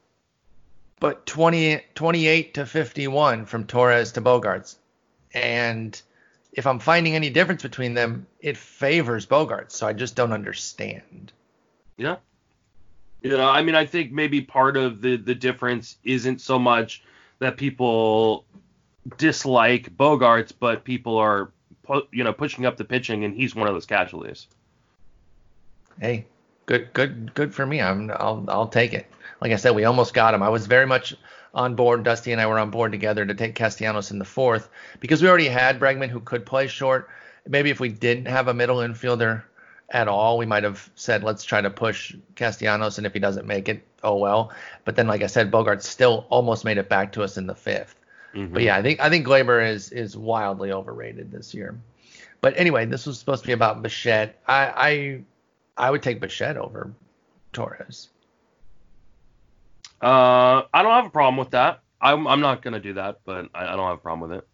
Speaker 1: But 20 28 to 51 from Torres to Bogaerts, and if I'm finding any difference between them, it favors Bogaerts. So I just don't understand.
Speaker 2: Yeah. You know, I mean, I think maybe part of the the difference isn't so much that people dislike Bogaerts, but people are you know pushing up the pitching, and he's one of those casualties.
Speaker 1: Hey, good good good for me. I'm I'll I'll take it. Like I said, we almost got him. I was very much on board. Dusty and I were on board together to take Castellanos in the fourth because we already had Bregman who could play short. Maybe if we didn't have a middle infielder at all, we might have said let's try to push Castellanos, and if he doesn't make it, oh well. But then, like I said, Bogaerts still almost made it back to us in the 5th mm-hmm. But yeah, I think I think Gleyber is is wildly overrated this year. But anyway, this was supposed to be about Bichette. I I, I would take Bichette over Torres.
Speaker 2: Uh, I don't have a problem with that. I'm I'm not gonna do that, but I, I don't have a problem with it.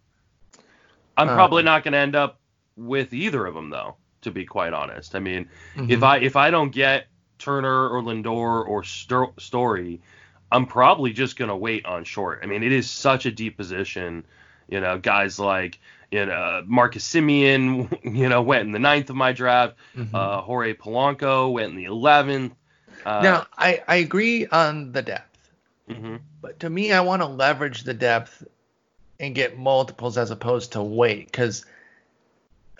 Speaker 2: I'm uh, probably not gonna end up with either of them though, to be quite honest. I mean, mm-hmm. if I if I don't get Turner or Lindor or St- Story, I'm probably just gonna wait on short. I mean, it is such a deep position. You know, guys like you know Marcus Semien, you know, went in the ninth of my draft. Mm-hmm. Uh, Jorge Polanco went in the eleventh.
Speaker 1: Uh, now, I I agree on the depth. Mm-hmm. But to me, I want to leverage the depth and get multiples as opposed to wait. Because,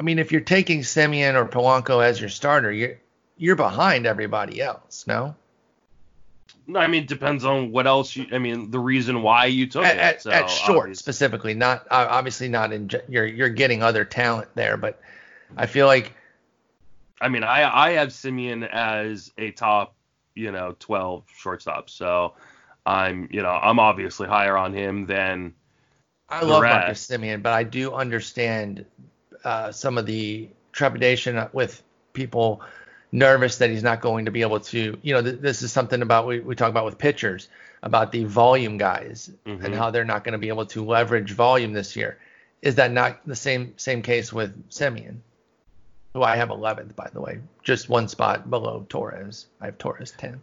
Speaker 1: I mean, if you're taking Semien or Polanco as your starter, you're you're behind everybody else. No.
Speaker 2: I mean, it depends on what else you. I mean, the reason why you took
Speaker 1: at,
Speaker 2: it.
Speaker 1: So, at short obviously. specifically, not obviously not in. You're you're getting other talent there, but I feel like.
Speaker 2: I mean, I I have Semien as a top, you know, 12 shortstop. So I'm, you know, I'm obviously higher on him than.
Speaker 1: I love rest. Marcus Semien, but I do understand uh, some of the trepidation with people nervous that he's not going to be able to. You know, th- this is something about we, we talk about with pitchers about the volume guys mm-hmm. and how they're not going to be able to leverage volume this year. Is that not the same same case with Semien, who I have 11th by the way, just one spot below Torres. I have Torres 10.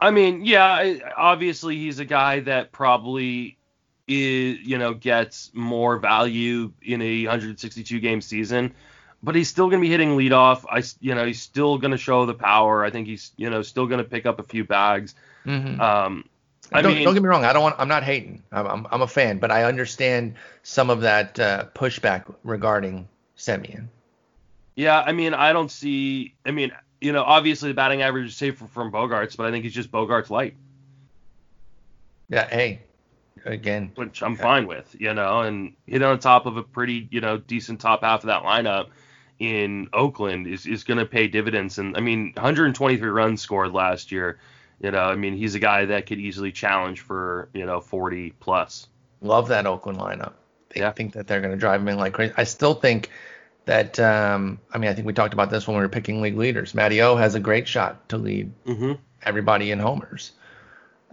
Speaker 2: I mean, yeah, obviously he's a guy that probably is, you know, gets more value in a 162 game season, but he's still going to be hitting leadoff. I, you know, he's still going to show the power. I think he's, you know, still going to pick up a few bags. Mm-hmm. Um,
Speaker 1: I don't, mean, don't get me wrong. I don't want. I'm not hating. I'm, I'm, I'm a fan, but I understand some of that uh, pushback regarding Semien.
Speaker 2: Yeah, I mean, I don't see. I mean, you know, obviously the batting average is safer from Bogaerts, but I think he's just Bogaerts light.
Speaker 1: Yeah, hey, again,
Speaker 2: which I'm yeah. fine with, you know, and hit on top of a pretty, you know, decent top half of that lineup in Oakland is is going to pay dividends. And I mean, 123 runs scored last year. You know, I mean, he's a guy that could easily challenge for, you know, 40 plus.
Speaker 1: Love that Oakland lineup. They yeah. think that they're going to drive him in like crazy. I still think that um, I mean I think we talked about this when we were picking league leaders. Matty O has a great shot to lead mm-hmm. everybody in homers.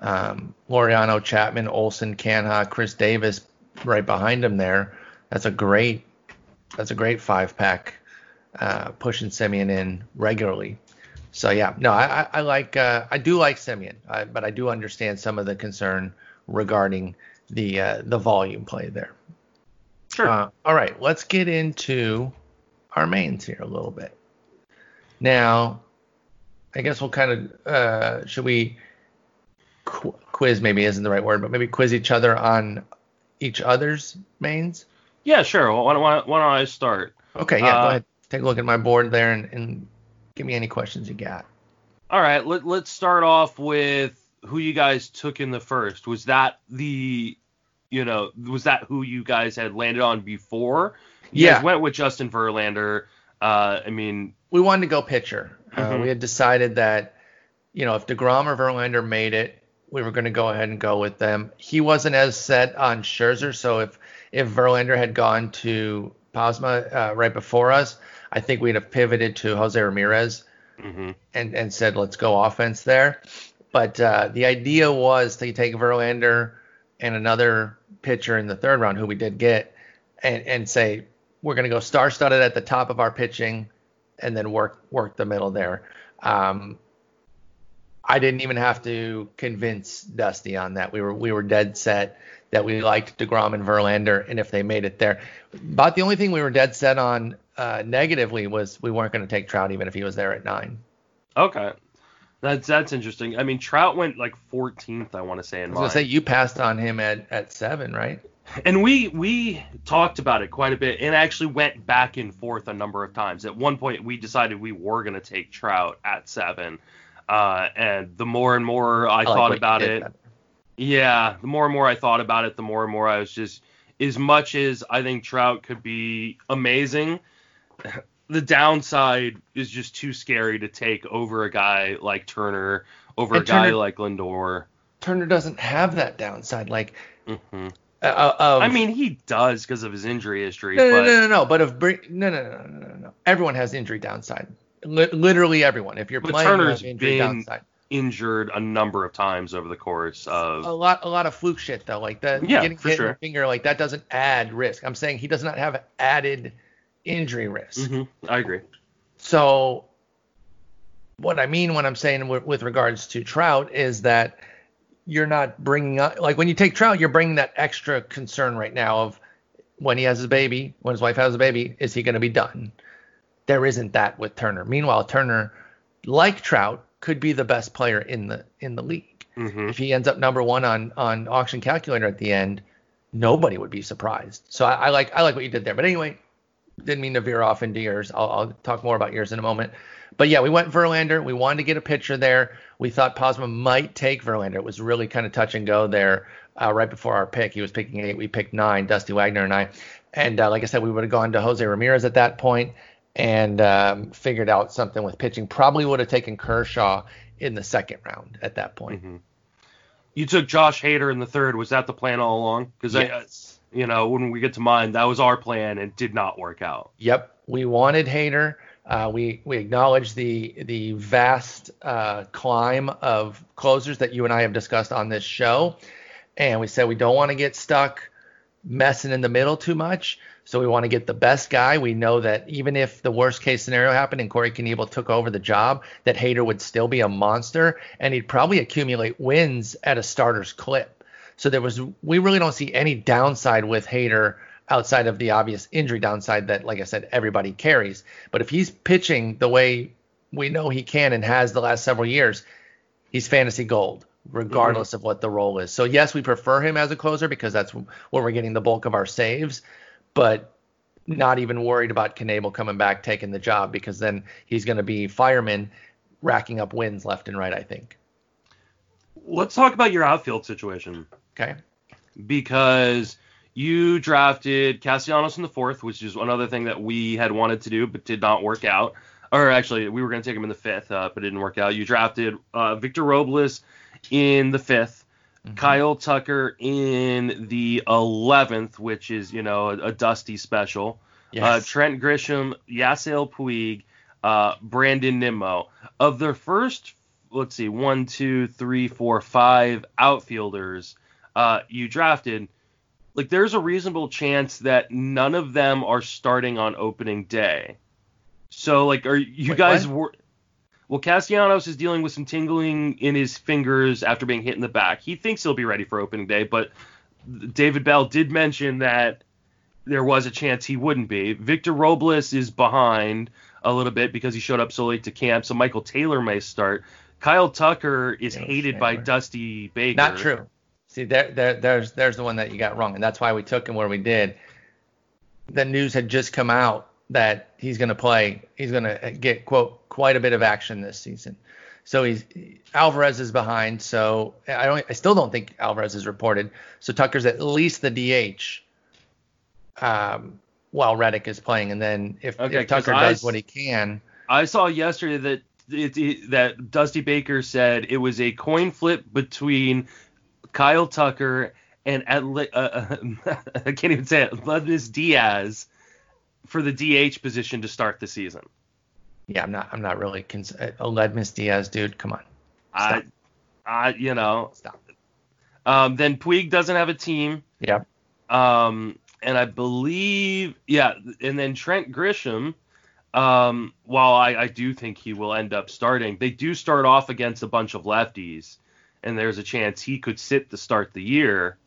Speaker 1: Um, Laureano, Chapman, Olson, Canha, Khris Davis, right behind him there. That's a great that's a great five pack uh, pushing Semien in regularly. So yeah, no, I, I like uh, I do like Semien, I, but I do understand some of the concern regarding the uh, the volume play there. Sure. Uh, all right, let's get into our mains here a little bit. Now, I guess we'll kind of uh, should we qu- quiz maybe isn't the right word, but maybe quiz each other on each other's mains.
Speaker 2: Yeah, sure. Why, don't, why, don't I start?
Speaker 1: Okay, yeah, uh, go ahead. Take a look at my board there and, and give me any questions you got.
Speaker 2: All right, let, let's start off with who you guys took in the first. Was that the, you know, was that who you guys had landed on before? You yeah. went with Justin Verlander. Uh, I mean,
Speaker 1: we wanted to go pitcher. Uh, mm-hmm. Uh, we had decided that, you know, if DeGrom or Verlander made it, we were going to go ahead and go with them. He wasn't as set on Scherzer, so if if Verlander had gone to Posma uh, right before us, I think we'd have pivoted to Jose Ramirez mm-hmm. and and said let's go offense there. But uh, the idea was to take Verlander and another pitcher in the third round, who we did get, and and say we're going to go star studded at the top of our pitching and then work work the middle there. Um, I didn't even have to convince Dusty on that. We were we were dead set that we liked Degrom and Verlander, and if they made it there, about the only thing we were dead set on uh, negatively was we weren't going to take Trout even if he was there at nine.
Speaker 2: Okay, that's that's interesting. I mean, Trout went like 14th, I want to say in I was
Speaker 1: going to say you passed on him at at seven, right?
Speaker 2: and we we talked about it quite a bit and actually went back and forth a number of times. At one point, we decided we were going to take Trout at seven, uh, and the more and more I, I thought like about it, Yeah, the more and more I thought about it, the more and more I was just as much as I think Trout could be amazing, the downside is just too scary to take over a guy like Turner, over
Speaker 1: And
Speaker 2: a guy like Lindor.
Speaker 1: Turner doesn't have that downside. Like,
Speaker 2: hmm
Speaker 1: uh, of,
Speaker 2: I mean, he does because of his injury history,
Speaker 1: no, no,
Speaker 2: but
Speaker 1: no, no, no. But of no, no, no, no, no, no. Everyone has injury downside. Li- literally everyone. If you're
Speaker 2: But
Speaker 1: playing, you
Speaker 2: Turner's
Speaker 1: have injury
Speaker 2: been-
Speaker 1: downside.
Speaker 2: injured a number of times over the course of
Speaker 1: A lot, a lot of fluke shit though. Like that,
Speaker 2: Yeah,
Speaker 1: getting hit in the finger, like that doesn't add risk. I'm saying he does not have added injury risk.
Speaker 2: Mhm, I agree.
Speaker 1: So, what I mean when I'm saying with, with regards to Trout is that you're not bringing up, like when you take Trout, you're bringing that extra concern right now of when he has his baby, when his wife has a baby, is he going to be done? There isn't that with Turner. Meanwhile, Turner, like Trout, could be the best player in the in the league.
Speaker 2: hmm
Speaker 1: If he ends up number one on on auction calculator at the end, nobody would be surprised. So I, I like I like what you did there. But anyway, didn't mean to veer off into yours. I'll, I'll talk more about yours in a moment. But yeah, we went Verlander. We wanted to get a pitcher there. We thought Posma might take Verlander. It was really kind of touch and go there uh, right before our pick. He was picking eight. We picked nine, Dusty Wagner and I. And uh, like I said, we would have gone to Jose Ramirez at that point and um, figured out something with pitching. Probably would have taken Kershaw in the second round at that point.
Speaker 2: hmm You took Josh Hader in the third. Was that the plan all along? Because
Speaker 1: Yes.
Speaker 2: You know, when we get to mine, that was our plan and did not work out.
Speaker 1: Yep, we wanted Hader. Uh, we we acknowledge the the vast uh, climb of closers that you and I have discussed on this show, and we said we don't want to get stuck messing in the middle too much. So we want to get the best guy. We know that even if the worst case scenario happened and Corey Knebel took over the job, that Hader would still be a monster and he'd probably accumulate wins at a starter's clip. So there was we really don't see any downside with Hader outside of the obvious injury downside that, like I said, everybody carries. But if he's pitching the way we know he can and has the last several years, he's fantasy gold, regardless mm-hmm. of what the role is. So yes, we prefer him as a closer because that's where we're getting the bulk of our saves, but not even worried about Knebel coming back taking the job because then he's going to be fireman racking up wins left and right. I think.
Speaker 2: Let's talk about your outfield situation
Speaker 1: Okay.
Speaker 2: because you drafted Castellanos in the fourth, which is another thing that we had wanted to do but did not work out. Or actually, we were going to take him in the fifth, uh, but it didn't work out. You drafted uh, Victor Robles in the 5th
Speaker 1: Mhm.
Speaker 2: Kyle Tucker in the eleventh, which is you know a, a dusty special. Uh, Trent Grisham, Yasiel Puig, uh, Brandon Nimmo. Of their first, let's see, one, two, three, four, five outfielders uh, you drafted, like there's a reasonable chance that none of them are starting on opening day. So like, are you
Speaker 1: Wait,
Speaker 2: guys? Wor- well, Castellanos is dealing with some tingling in his fingers after being hit in the back. He thinks he'll be ready for opening day, but David Bell did mention that there was a chance he wouldn't be. Victor Robles is behind a little bit because he showed up so late to camp, so Michael Taylor may start. Kyle Tucker is
Speaker 1: Taylor
Speaker 2: hated by Dusty Baker.
Speaker 1: Not true. See, there, there, there's, there's the one that you got wrong, and that's why we took him where we did. The news had just come out that he's going to play. He's going to get quote quite a bit of action this season. So he's Alvarez is behind. So I don't. I still don't think Alvarez is reported. So Tucker's at least the DH. Um, while Reddick is playing, and then if,
Speaker 2: Okay,
Speaker 1: if Tucker does what he can,
Speaker 2: I saw yesterday that it, it- that Dusty Baker said it was a coin flip between Kyle Tucker and uh, I can't even say it, Ledmus Diaz for the DH position to start the season.
Speaker 1: yeah, I'm not. I'm not really. Cons- uh, Aledmys Diaz, dude, come on,
Speaker 2: I,
Speaker 1: Stop.
Speaker 2: I, you know,
Speaker 1: stop.
Speaker 2: um, then Puig doesn't have a team.
Speaker 1: Yeah.
Speaker 2: Um, and I believe, yeah, and then Trent Grisham, um, while I, I do think he will end up starting, they do start off against a bunch of lefties, and there's a chance he could sit to start the year.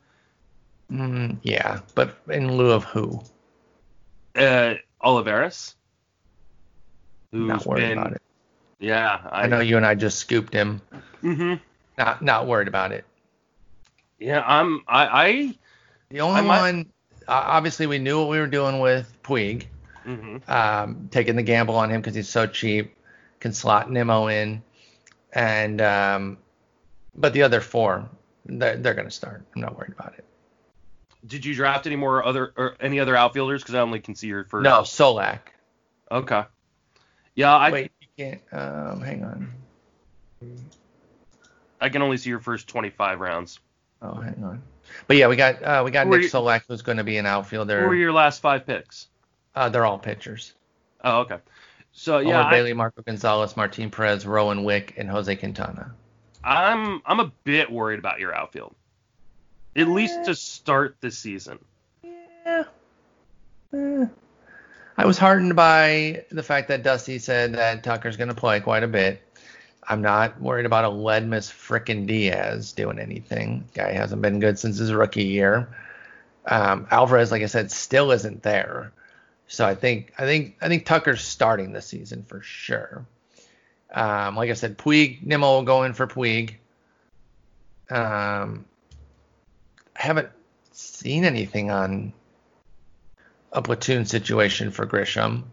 Speaker 1: Mm, yeah, but in lieu of who?
Speaker 2: Uh, Olivares, who's
Speaker 1: Not worried
Speaker 2: been,
Speaker 1: about it.
Speaker 2: yeah,
Speaker 1: I know you and I just scooped him.
Speaker 2: Mm-hmm.
Speaker 1: Not not worried about it.
Speaker 2: Yeah, I'm, I, I,
Speaker 1: The only
Speaker 2: I might-
Speaker 1: one, obviously, we knew what we were doing with Puig,
Speaker 2: mm-hmm.
Speaker 1: um, taking the gamble on him because he's so cheap, can slot Nimmo in, and um, but the other four, they're, they're going to start. I'm not worried about it.
Speaker 2: Did you draft any more other or any other outfielders? Because I only can see your first.
Speaker 1: No, Solak.
Speaker 2: Okay. Yeah, I
Speaker 1: Wait, you can't. Um, hang on.
Speaker 2: I can only see your first 25 rounds.
Speaker 1: Oh, hang on. But yeah, we got uh, we got
Speaker 2: Who
Speaker 1: Nick
Speaker 2: you-
Speaker 1: Solak, who's going to be an outfielder.
Speaker 2: Who were your last five picks?
Speaker 1: Uh, they're all pitchers.
Speaker 2: Oh, okay. So yeah,
Speaker 1: Homer
Speaker 2: I,
Speaker 1: Bailey, Marco Gonzalez, Martin Perez, Rowan Wick, and Jose Quintana.
Speaker 2: I'm I'm a bit worried about your outfield. At least to start the season.
Speaker 1: Yeah. Eh. I was heartened by the fact that Dusty said that Tucker's going to play quite a bit. I'm not worried about a Ledmus frickin' Diaz doing anything. Guy hasn't been good since his rookie year. Um, Alvarez, like I said, still isn't there. So I think I think I think Tucker's starting the season for sure. Um, like I said, Puig, Nimmo will go in for Puig. Um, I haven't seen anything on a platoon situation for Grisham.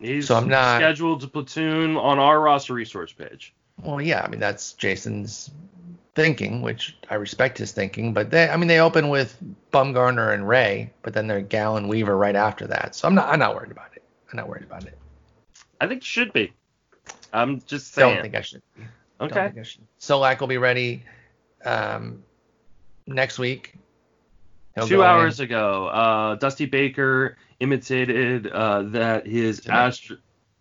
Speaker 2: He's
Speaker 1: So I'm not-
Speaker 2: scheduled to platoon on our roster resource page.
Speaker 1: Well, yeah, I mean that's Jason's thinking, which I respect his thinking. But they, I mean, they open with Bumgarner and Ray, but then they're Gallen Weaver right after that. So I'm not, I'm not worried about it. I'm not worried about it.
Speaker 2: I think it should be. I'm just saying.
Speaker 1: Don't think I should.
Speaker 2: okay.
Speaker 1: I should. Solak will be ready um, next week. He'll
Speaker 2: Two
Speaker 1: go in.
Speaker 2: hours ago, uh, Dusty Baker imitated uh, that his
Speaker 1: Intimate.
Speaker 2: Astro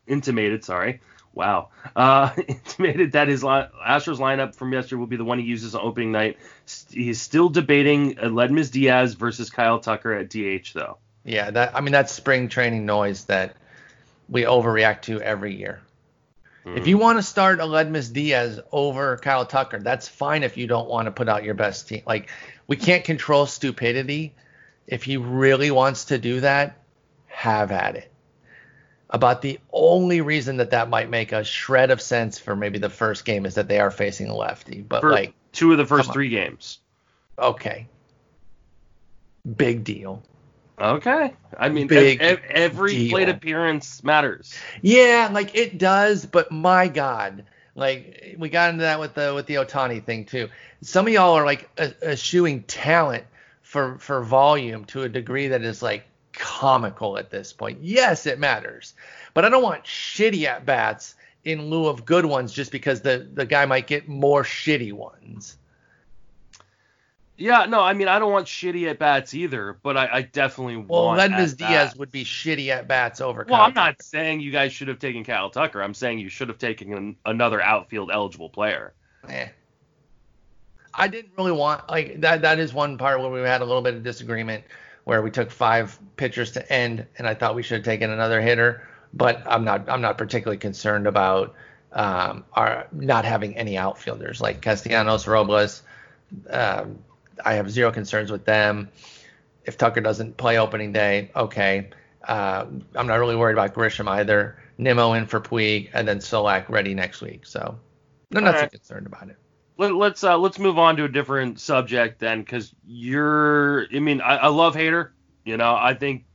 Speaker 2: intimated, sorry, wow, uh, intimated that his li- Astros lineup from yesterday will be the one he uses on opening night. S- He's still debating uh, Ledmus Diaz versus Kyle Tucker at DH though.
Speaker 1: Yeah, that I mean that's spring training noise that we overreact to every year.
Speaker 2: Hmm.
Speaker 1: If you want to start a Ledmus Diaz over Kyle Tucker, that's fine if you don't want to put out your best team. Like we can't control stupidity. If he really wants to do that, have at it. About the only reason that that might make a shred of sense for maybe the first game is that they are facing a lefty. But
Speaker 2: For
Speaker 1: like,
Speaker 2: two of the first
Speaker 1: on.
Speaker 2: three games.
Speaker 1: okay, big deal.
Speaker 2: Okay. I mean,
Speaker 1: Big
Speaker 2: ev- ev- every
Speaker 1: deal.
Speaker 2: plate appearance matters.
Speaker 1: Yeah, like it does, but my God, like we got into that with the with the Ohtani thing too. Some of y'all are like eschewing talent for for volume to a degree that is like comical at this point. Yes, it matters, but I don't want shitty at bats in lieu of good ones just because the the guy might get more shitty ones.
Speaker 2: Yeah, no, I mean, I don't want shitty at bats either, but I, I definitely
Speaker 1: Well,
Speaker 2: want. At-bats.
Speaker 1: Diaz would be shitty at bats over.
Speaker 2: Well,
Speaker 1: Kyle
Speaker 2: I'm not
Speaker 1: Tucker.
Speaker 2: saying you guys should have taken Kyle Tucker. I'm saying you should have taken an, another outfield eligible player.
Speaker 1: Eh. I didn't really want like that. That is one part where we had a little bit of disagreement, where we took five pitchers to end, and I thought we should have taken another hitter. But I'm not. I'm not particularly concerned about um, our not having any outfielders like Castellanos, Robles. Um, I have zero concerns with them. If Tucker doesn't play opening day, okay. Uh, I'm not really worried about Grisham either. Nimmo in for Puig, and then Solak ready next week. So I'm not too
Speaker 2: Alright.
Speaker 1: concerned about it.
Speaker 2: Let, let's uh, let's move on to a different subject then, because you're. I mean, I, I love Hader. You know, I think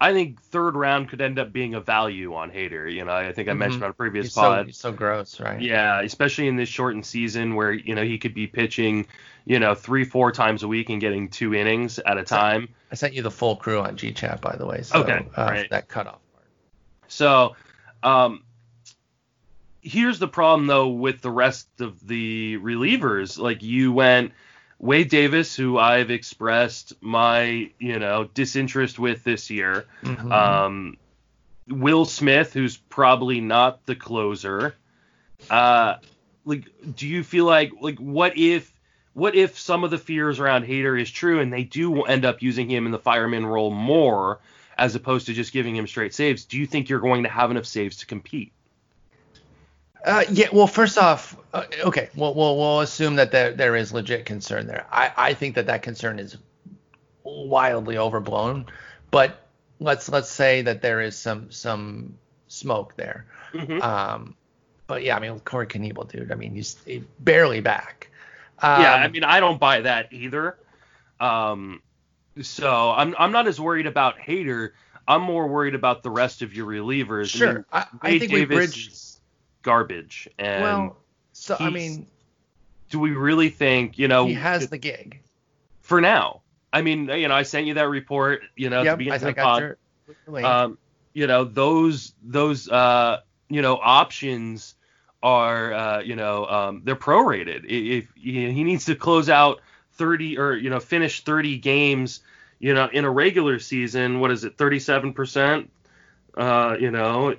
Speaker 2: I think third round could end up being a value on Hader. You know, I think I
Speaker 1: Mhm.
Speaker 2: mentioned on a previous
Speaker 1: He's so,
Speaker 2: pod.
Speaker 1: he's so gross, right?
Speaker 2: Yeah, especially in this shortened season where you know he could be pitching, you know, three four times a week and getting two innings at a time.
Speaker 1: I sent you the full crew on GChat, by the way. So,
Speaker 2: Okay,
Speaker 1: uh,
Speaker 2: great.
Speaker 1: That cutoff part.
Speaker 2: So, um, here's the problem though with the rest of the relievers. Like you went Wade Davis, who I've expressed my you know disinterest with this year.
Speaker 1: Mhm.
Speaker 2: Um, Will Smith, who's probably not the closer. Uh, like, do you feel like like what if what if some of the fears around Hader is true and they do end up using him in the fireman role more as opposed to just giving him straight saves? Do you think you're going to have enough saves to compete?
Speaker 1: Uh, yeah. Well, first off, uh, okay. We'll, we'll we'll assume that there there is legit concern there. I I think that that concern is wildly overblown, but let's let's say that there is some some smoke there.
Speaker 2: Mhm.
Speaker 1: Um, but yeah, I mean Corey Knebel, dude. I mean he's, he's barely back. Um,
Speaker 2: yeah, I mean I don't buy that either. Um, so I'm I'm not as worried about Hader. I'm more worried about the rest of your relievers. I
Speaker 1: sure.
Speaker 2: mean,
Speaker 1: I, I think we
Speaker 2: Davis
Speaker 1: bridged.
Speaker 2: is garbage, and
Speaker 1: Well, so I mean,
Speaker 2: do we really think, you know,
Speaker 1: he has the gig
Speaker 2: for now? I mean, you know, I sent you that report, you know,
Speaker 1: yep,
Speaker 2: to begin
Speaker 1: I
Speaker 2: the
Speaker 1: I
Speaker 2: pod.
Speaker 1: your.
Speaker 2: Um, you know, those those uh, you know, options are uh, you know, um, they're prorated. If he he needs to close out 30 or you know, finish 30 games, you know, in a regular season, what is it, 37%? Uh, you know,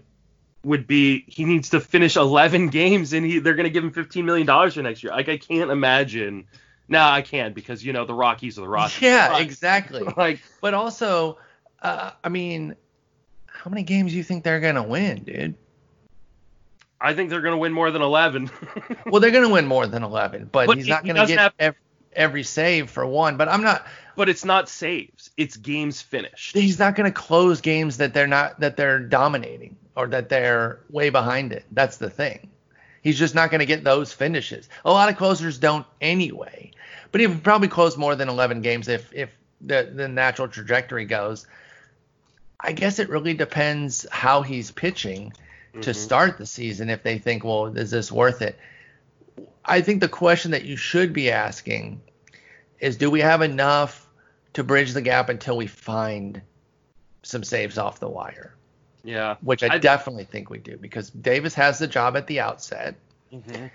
Speaker 2: would be he needs to finish 11 games and he they're going to give him 15 million dollars for next year. Like I can't imagine. No, I can't because you know the Rockies are the Rockies.
Speaker 1: yeah, exactly.
Speaker 2: Like
Speaker 1: But also, uh, I mean, how many games do you think they're gonna win, dude?
Speaker 2: I think they're going to win more than 11.
Speaker 1: Well, they're gonna win more than 11, but,
Speaker 2: But
Speaker 1: he's not
Speaker 2: he
Speaker 1: gonna
Speaker 2: doesn't
Speaker 1: get
Speaker 2: have-
Speaker 1: ev- every save for one. But I'm not.
Speaker 2: but it's not saves. It's games finished.
Speaker 1: He's not gonna close games that they're not that they're dominating or that they're way behind it. That's the thing. He's just not gonna get those finishes. A lot of closers don't anyway. But he would probably close more than 11 games if if the the natural trajectory goes. I guess it really depends how he's pitching to
Speaker 2: Mhm.
Speaker 1: start the season if they think, well, is this worth it? I think the question that you should be asking is do we have enough to bridge the gap until we find some saves off the wire?
Speaker 2: Yeah.
Speaker 1: Which I,
Speaker 2: I-
Speaker 1: definitely think we do because Davis has the job at the outset
Speaker 2: hmm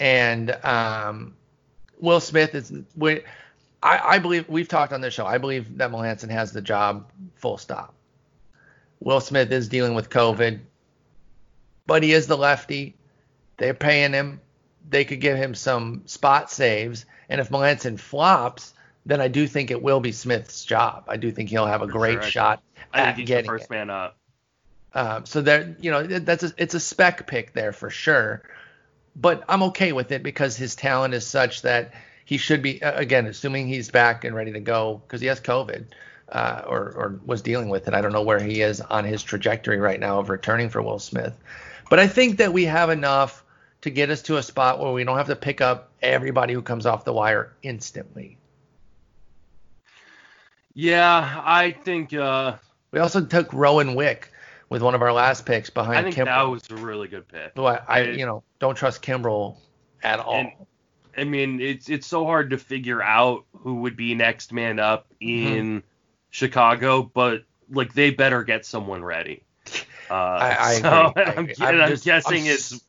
Speaker 1: and um, Will Smith is we, I, I believe we've talked on this show. I believe that Melancon has the job full stop. Will Smith is dealing with COVID, but he is the lefty. They're paying him. They could give him some spot saves, and if Melancon flops, then I do think it will be Smith's job. I do think he'll have a
Speaker 2: For
Speaker 1: great
Speaker 2: sure.
Speaker 1: shot
Speaker 2: I think
Speaker 1: at
Speaker 2: he's the
Speaker 1: getting
Speaker 2: first
Speaker 1: it.
Speaker 2: man up.
Speaker 1: Um, so there, you know, that's a, it's a spec pick there for sure. But I'm okay with it because his talent is such that he should be again, assuming he's back and ready to go because he has COVID uh, or or was dealing with it. I don't know where he is on his trajectory right now of returning for Will Smith. But I think that we have enough to get us to a spot where we don't have to pick up everybody who comes off the wire instantly.
Speaker 2: Yeah, I think uh,
Speaker 1: We also took Rowan Wick with one of our last picks behind
Speaker 2: I think
Speaker 1: Kimbrel.
Speaker 2: that was a really good pick.
Speaker 1: So I, I, you know, don't trust Kimbrel at all.
Speaker 2: And- I mean, it's it's so hard to figure out who would be next man up
Speaker 1: Mm-hmm.
Speaker 2: in Chicago, but like they better get someone ready. Uh,
Speaker 1: I, I
Speaker 2: so
Speaker 1: agree. I
Speaker 2: I'm,
Speaker 1: agree.
Speaker 2: and I'm
Speaker 1: just-
Speaker 2: guessing
Speaker 1: I'm
Speaker 2: it's.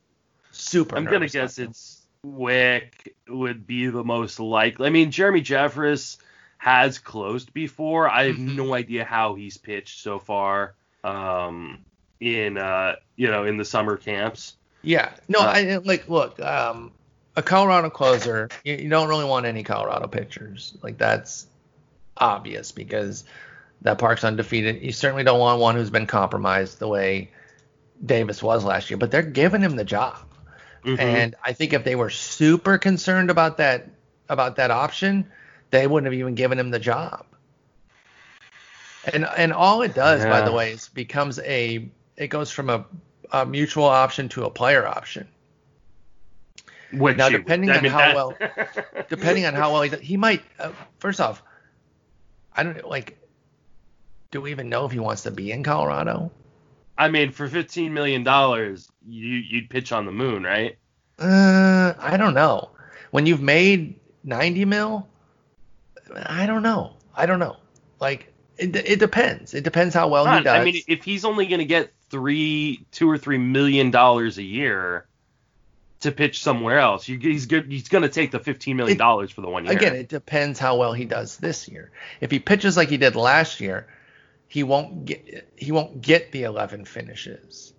Speaker 1: super.
Speaker 2: I'm gonna guess it's Wick would be the most likely. I mean, Jeremy Jeffress has closed before. I have no idea how he's pitched so far. Um, in uh, you know, in the summer camps.
Speaker 1: Yeah. No,
Speaker 2: Uh,
Speaker 1: I like look. Um, a Colorado closer, you, you don't really want any Colorado pitchers. Like that's obvious because that park's undefeated. You certainly don't want one who's been compromised the way Davis was last year. But they're giving him the job.
Speaker 2: Mhm.
Speaker 1: And I think if they were super concerned about that about that option, they wouldn't have even given him the job. And and all it does, by the way, is becomes a it goes from a, a mutual option to a player option.
Speaker 2: Which
Speaker 1: Now, depending
Speaker 2: I
Speaker 1: on how well- Depending on how well he he might. Uh, first off, I don't like. Do we even know if he wants to be in Colorado?
Speaker 2: I mean, for fifteen million dollars, you you'd pitch on the moon, right?
Speaker 1: Uh, I don't know. When you've made 90 mil, I don't know. I don't know. Like it, it depends. It depends how well he does.
Speaker 2: I mean, if he's only going to get three, two or three million dollars a year to pitch somewhere else, you, he's good. He's going to take the fifteen million dollars for the one year.
Speaker 1: Again, it depends how well he does this year. If he pitches like he did last year, he won't get he won't get the 11 finishes.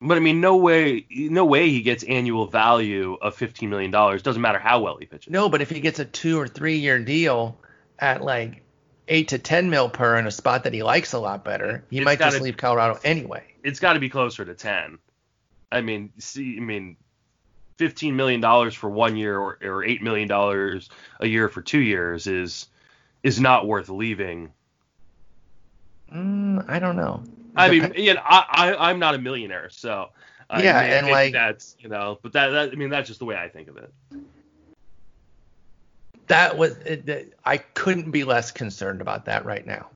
Speaker 2: but I mean, no way, no way he gets annual value of fifteen million dollars. Doesn't matter how well he pitches.
Speaker 1: No, but if he gets a two or three year deal at like eight to 10 mil per in a spot that he likes a lot better, he
Speaker 2: It's
Speaker 1: might just
Speaker 2: gotta-
Speaker 1: leave Colorado anyway.
Speaker 2: It's got to be closer to ten. I mean, see, I mean, fifteen million dollars for one year or, or eight million dollars a year for two years is is not worth leaving.
Speaker 1: Mm, I don't know.
Speaker 2: I mean, you know, I, I I'm not a millionaire, so uh,
Speaker 1: Yeah,
Speaker 2: maybe-
Speaker 1: and,
Speaker 2: maybe
Speaker 1: like-
Speaker 2: that's you know, but that, that I mean that's just the way I think of it.
Speaker 1: that was it, that- I couldn't be less concerned about that right now.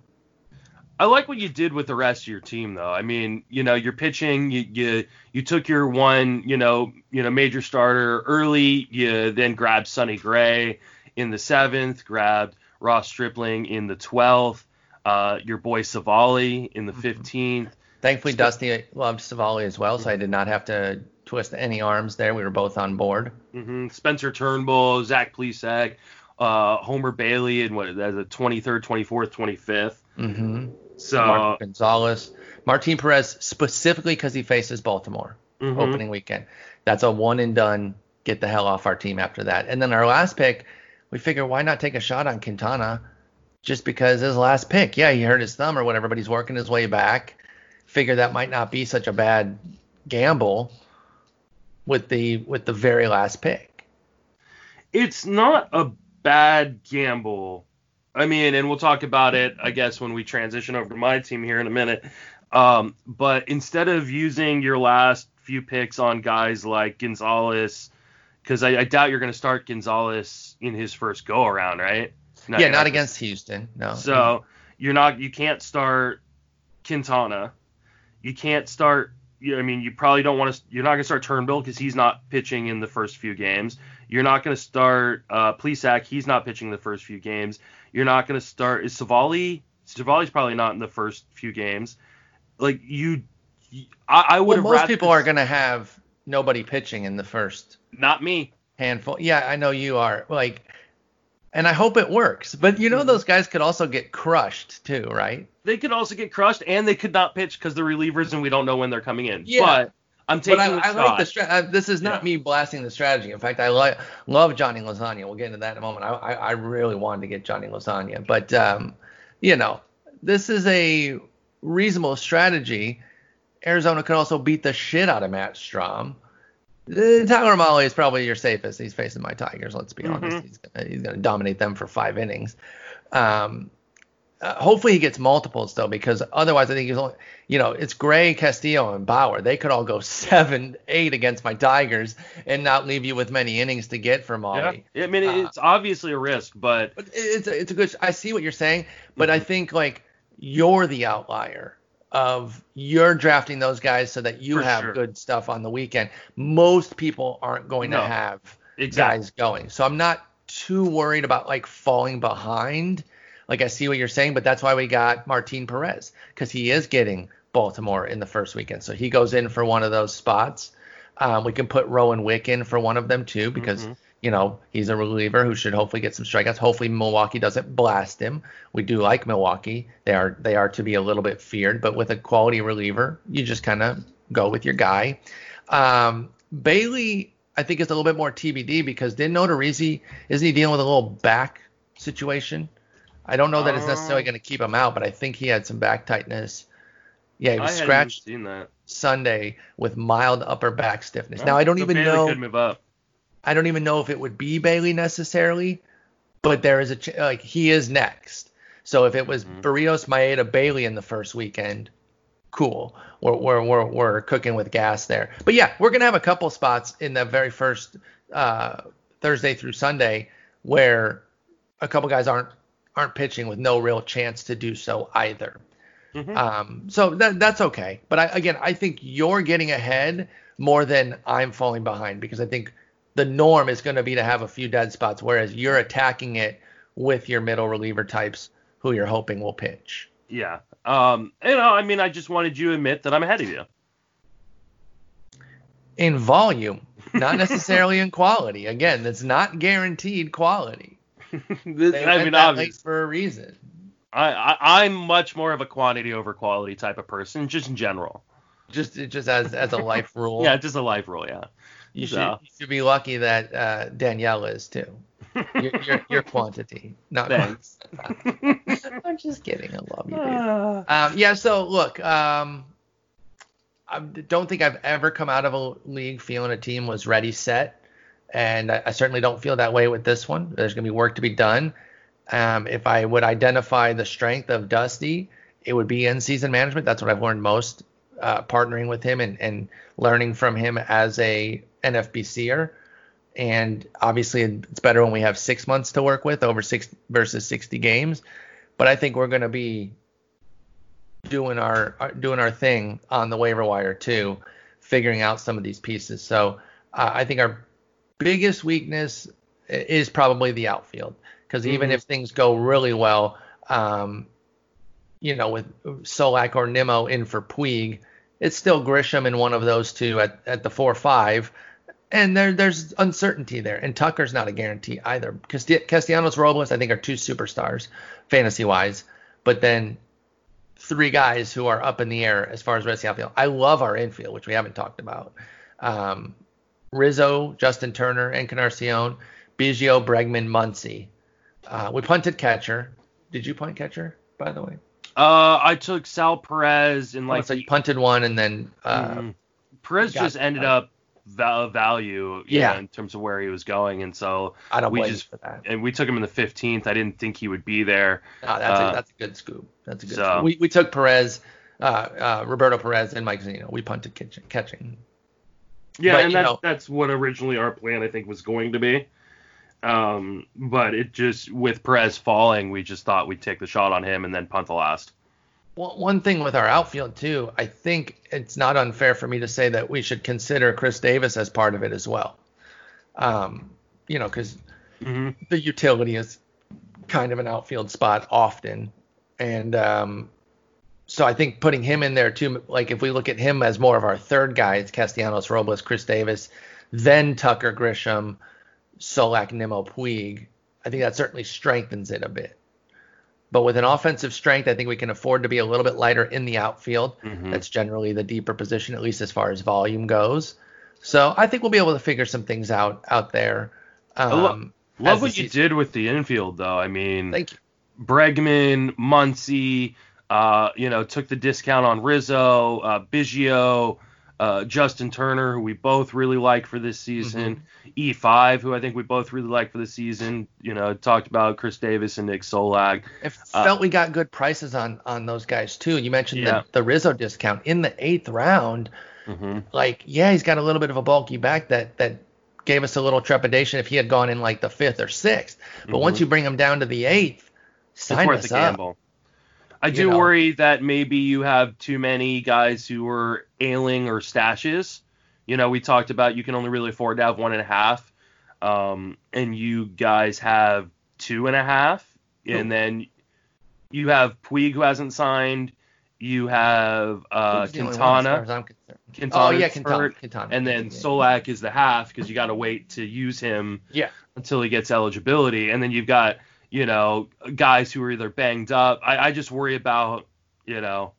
Speaker 2: I like what you did with the rest of your team, though. I mean, you know, you're pitching. You you, you took your one, you know, you know, major starter early. You then grabbed Sonny Gray in the seventh. Grabbed Ross Stripling in the twelfth. Uh, your boy Civale in the 15th. Mm-hmm.
Speaker 1: Thankfully, Dusty loved Civale as well, so I did not have to twist any arms there. We were both on board.
Speaker 2: Mm-hmm. Spencer Turnbull, Zach Plesac, uh, Homer Bailey, and what is that? The 23rd, 24th, 25th.
Speaker 1: Mm-hmm.
Speaker 2: So
Speaker 1: Gonzalez, Martin Perez specifically because he faces Baltimore
Speaker 2: Mhm.
Speaker 1: opening weekend. That's a one and done. Get the hell off our team after that. And then our last pick, we figure why not take a shot on Quintana, just because his last pick. Yeah, he hurt his thumb or whatever, but he's working his way back. Figure that might not be such a bad gamble with the with the very last pick.
Speaker 2: it's not a bad gamble. I mean, and we'll talk about it, I guess, when we transition over to my team here in a minute. Um, but instead of using your last few picks on guys like Gonzalez, because I, I doubt you're going to start Gonzalez in his first go around, right?
Speaker 1: Yeah, not against Houston. No.
Speaker 2: So you're not, you can't start Quintana. You can't start. You, I mean, you probably don't want to. You're not going to start Turnbull because he's not pitching in the first few games. You're not going to start uh, Plesac. He's not pitching the first few games. You're not going to start. Is Civale? Civale's probably not in the first few games. Like you, you- I, I would
Speaker 1: well, most people are going to have nobody pitching in the first
Speaker 2: Not me.
Speaker 1: handful. Yeah, I know you are. Like, and I hope it works. But you
Speaker 2: Mm-hmm.
Speaker 1: know, those guys could also get crushed too, right?
Speaker 2: They could also get crushed, and they could not pitch because they're relievers, and we don't know when they're coming in.
Speaker 1: Yeah.
Speaker 2: But I'm taking
Speaker 1: But I,
Speaker 2: a
Speaker 1: I
Speaker 2: shot.
Speaker 1: like the stra- uh, This is not
Speaker 2: Yeah.
Speaker 1: me blasting the strategy. In fact, I like love Johnny Lasagna. We'll get into that in a moment. I, I, I really wanted to get Johnny Lasagna, but um, you know, this is a reasonable strategy. Arizona could also beat the shit out of Matt Strahm. Uh, Tyler Mahle is probably your safest. He's facing my Tigers. Let's be honest.
Speaker 2: Mhm.
Speaker 1: He's gonna, he's gonna dominate them for five innings. Um, uh, hopefully he gets multiples though, because otherwise I think he's only, you know, it's Gray, Castillo, and Bauer. They could all go seven, eight against my Tigers and not leave you with many innings to get for
Speaker 2: Mahle.
Speaker 1: yeah.
Speaker 2: I mean,
Speaker 1: Uh,
Speaker 2: it's obviously a risk, but
Speaker 1: But it's a, it's a good. I see what you're saying, but
Speaker 2: Mm-hmm.
Speaker 1: I think like you're the outlier of you're drafting those guys so that you
Speaker 2: For
Speaker 1: have
Speaker 2: sure.
Speaker 1: good stuff on the weekend. Most people aren't going
Speaker 2: No.
Speaker 1: to have
Speaker 2: exactly.
Speaker 1: guys going, so I'm not too worried about like falling behind. Like I see what you're saying, but that's why we got Martin Perez because he is getting Baltimore in the first weekend, so he goes in for one of those spots. Um, we can put Rowan Wick in for one of them too because
Speaker 2: Mhm.
Speaker 1: You know he's a reliever who should hopefully get some strikeouts. Hopefully Milwaukee doesn't blast him. We do like Milwaukee; they are they are to be a little bit feared, but with a quality reliever, you just kind of go with your guy. Um, Bailey, I think is a little bit more TBD because didn't Odorizzi isn't he dealing with a little back situation? I don't know that it's necessarily going to keep him out, but I think he had some back tightness. Yeah, he was scratched
Speaker 2: even seen that.
Speaker 1: Sunday with mild upper back stiffness. Now I don't
Speaker 2: So
Speaker 1: even know.
Speaker 2: Could move up.
Speaker 1: I don't even know if it would be Bailey necessarily, but there is a ch- like he is next. So if it was
Speaker 2: Mhm.
Speaker 1: Berrios, Maeda, Bailey in the first weekend, cool. We're, we're we're we're cooking with gas there. But yeah, we're gonna have a couple spots in the very first uh, Thursday through Sunday where a couple guys aren't aren't pitching with no real chance to do so either.
Speaker 2: Mhm.
Speaker 1: Um, so that that's okay. But I, again, I think you're getting ahead more than I'm falling behind because I think the norm is going to be to have a few dead spots, whereas you're attacking it with your middle reliever types who you're hoping will pitch.
Speaker 2: Yeah. Um. You know, I mean, I just wanted you to admit that I'm ahead of you.
Speaker 1: In volume, not necessarily in quality. Again, that's not guaranteed quality.
Speaker 2: This-
Speaker 1: They
Speaker 2: I
Speaker 1: went
Speaker 2: mean, obviously,
Speaker 1: for a reason.
Speaker 2: I, I I'm much more of a quantity over quality type of person, just in general.
Speaker 1: Just just as as a life rule.
Speaker 2: Yeah, just a life rule. Yeah.
Speaker 1: You should,
Speaker 2: So.
Speaker 1: you should be lucky that uh, Danielle is too. Your, your, your quantity, not
Speaker 2: Thanks.
Speaker 1: I'm just kidding. I love you, dude.
Speaker 2: Ah.
Speaker 1: Um, yeah. So look, um, I don't think I've ever come out of a league feeling a team was ready, set, and I, I certainly don't feel that way with this one. There's gonna be work to be done. Um, if I would identify the strength of Dusty, it would be in season management. That's what I've learned most, uh, partnering with him and, and learning from him as a NFBCer. And obviously, it's better when we have six months to work with over six versus 60 games. But I think we're going to be doing our, our doing our thing on the waiver wire too, figuring out some of these pieces. So uh, I think our biggest weakness is probably the outfield because even
Speaker 2: Mhm.
Speaker 1: if things go really well, um, you know, with Solak or Nimmo in for Puig, it's still Grisham and one of those two at, at the four five, and there there's uncertainty there. And Tucker's not a guarantee either. Casti- Castellanos Robles, I think, are two superstars fantasy wise, but then three guys who are up in the air as far as rest outfield. I love our infield, which we haven't talked about. Um, Rizzo, Justin Turner, Encarnacion, Biggio, Bregman, Muncy. Uh, we punted catcher. Did you punt catcher, by the way?
Speaker 2: Uh, I took Sal Perez and
Speaker 1: Like,
Speaker 2: like
Speaker 1: so you punted one and then uh,
Speaker 2: Mhm. Perez just ended up val- value,
Speaker 1: Yeah.
Speaker 2: know, in terms of where he was going, and so
Speaker 1: I don't
Speaker 2: we just-
Speaker 1: for that.
Speaker 2: and we took him in the 15th. I didn't think he would be there.
Speaker 1: No, that's
Speaker 2: uh,
Speaker 1: a that's a good scoop. That's a good.
Speaker 2: so-
Speaker 1: scoop. We we took Perez, uh, uh, Roberto Perez and Mike Zunino. We punted catching. catching.
Speaker 2: Yeah,
Speaker 1: But,
Speaker 2: and that's
Speaker 1: know-
Speaker 2: that's what originally our plan I think was going to be. Um, but it just with Perez falling, we just thought we'd take the shot on him and then punt the last.
Speaker 1: Well, one thing with our outfield too, I think it's not unfair for me to say that we should consider Khris Davis as part of it as well. Um, you know, because
Speaker 2: hmm
Speaker 1: the utility is kind of an outfield spot often, and um, so I think putting him in there too, like if we look at him as more of our third guy, it's Castellanos, Robles, Khris Davis, then Tucker, Grisham, Solak, Nimmo, Puig. I think that certainly strengthens it a bit. But with an offensive strength, I think we can afford to be a little bit lighter in the outfield.
Speaker 2: Mhm.
Speaker 1: That's generally the deeper position, at least as far as volume goes. So I think we'll be able to figure some things out out there. Um,
Speaker 2: Love
Speaker 1: the
Speaker 2: what you
Speaker 1: season-
Speaker 2: did with the infield, though. I mean,
Speaker 1: Thank you.
Speaker 2: Bregman, Muncy, uh, you know, took the discount on Rizzo, uh, Biggio, uh, Justin Turner, who we both really like for this season, E5, who I think we both really like for the season. You know, talked about Khris Davis and Nick Solak.
Speaker 1: I
Speaker 2: Uh,
Speaker 1: felt we got good prices on on those guys too. You mentioned
Speaker 2: Yeah.
Speaker 1: the, the Rizzo discount in the eighth round.
Speaker 2: hmm
Speaker 1: Like, yeah, he's got a little bit of a bulky back that that gave us a little trepidation if he had gone in like the fifth or sixth. But
Speaker 2: Mhm.
Speaker 1: once you bring him down to the eighth,
Speaker 2: It's
Speaker 1: sign
Speaker 2: worth
Speaker 1: us
Speaker 2: a
Speaker 1: up.
Speaker 2: I do
Speaker 1: know.
Speaker 2: worry that maybe you have too many guys who are ailing or stashes. You know, we talked about you can only really afford to have one and a half, um, and you guys have two and a half, and then you have Puig who hasn't signed. You have uh,
Speaker 1: He's the only one as far as I'm concerned.
Speaker 2: Quintana,
Speaker 1: Oh yeah, Quintana, Quintana.
Speaker 2: and then. Solak is the half because you got to wait to use him
Speaker 1: Yeah.
Speaker 2: until he gets eligibility. And then you've got, you know, guys who are either banged up. I, I just worry about, you know,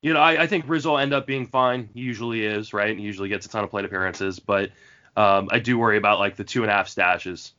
Speaker 2: you know, I, I think Rizzo will end up being fine. He usually is, right? He usually gets a ton of plate appearances, but um, I do worry about like the two and a half stashes.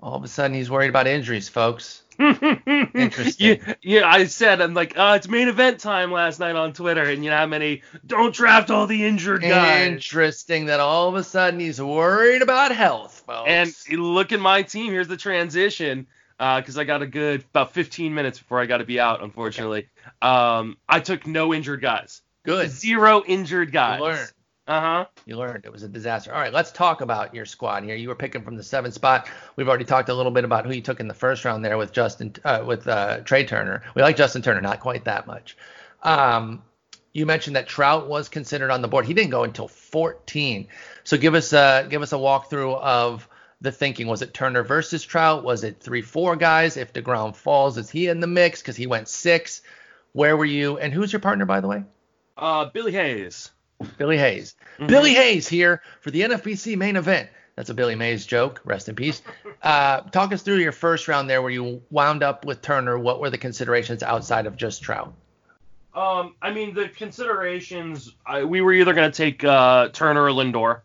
Speaker 1: All of a sudden, he's worried about injuries, folks.
Speaker 2: Interesting. Yeah, yeah, I said I'm like, uh, it's main event time last night on Twitter, and you know how many don't draft all the injured guys.
Speaker 1: Interesting that all of a sudden he's worried about health, folks.
Speaker 2: And look at my team. Here's the transition. Because I got a good about 15 minutes before I got to be out, unfortunately. Um, I took no injured guys.
Speaker 1: good.
Speaker 2: Zero injured guys. Uh huh.
Speaker 1: You learned. It was a disaster. All right, let's talk about your squad here. You were picking from the seventh spot. We've already talked a little bit about who you took in the first round there with Justin, uh, with uh, Trea Turner. We like Justin Turner, not quite that much. Um, you mentioned that Trout was considered on the board. He didn't go until 14. So give us a give us a walkthrough of the thinking. Was it Turner versus Trout? Was it three four guys? If Degrom falls, is he in the mix? Because he went six. Where were you? And who's your partner, by the way?
Speaker 2: Uh, Billy Hayes.
Speaker 1: Billy Hayes.
Speaker 2: Mhm.
Speaker 1: Billy Hayes here for the NFBC main event. That's a Billy Mays joke. Rest in peace. Uh, talk us through your first round there where you wound up with Turner. What were the considerations outside of just Trout?
Speaker 2: Um, I mean, the considerations, I, we were either going to take uh, Turner or Lindor.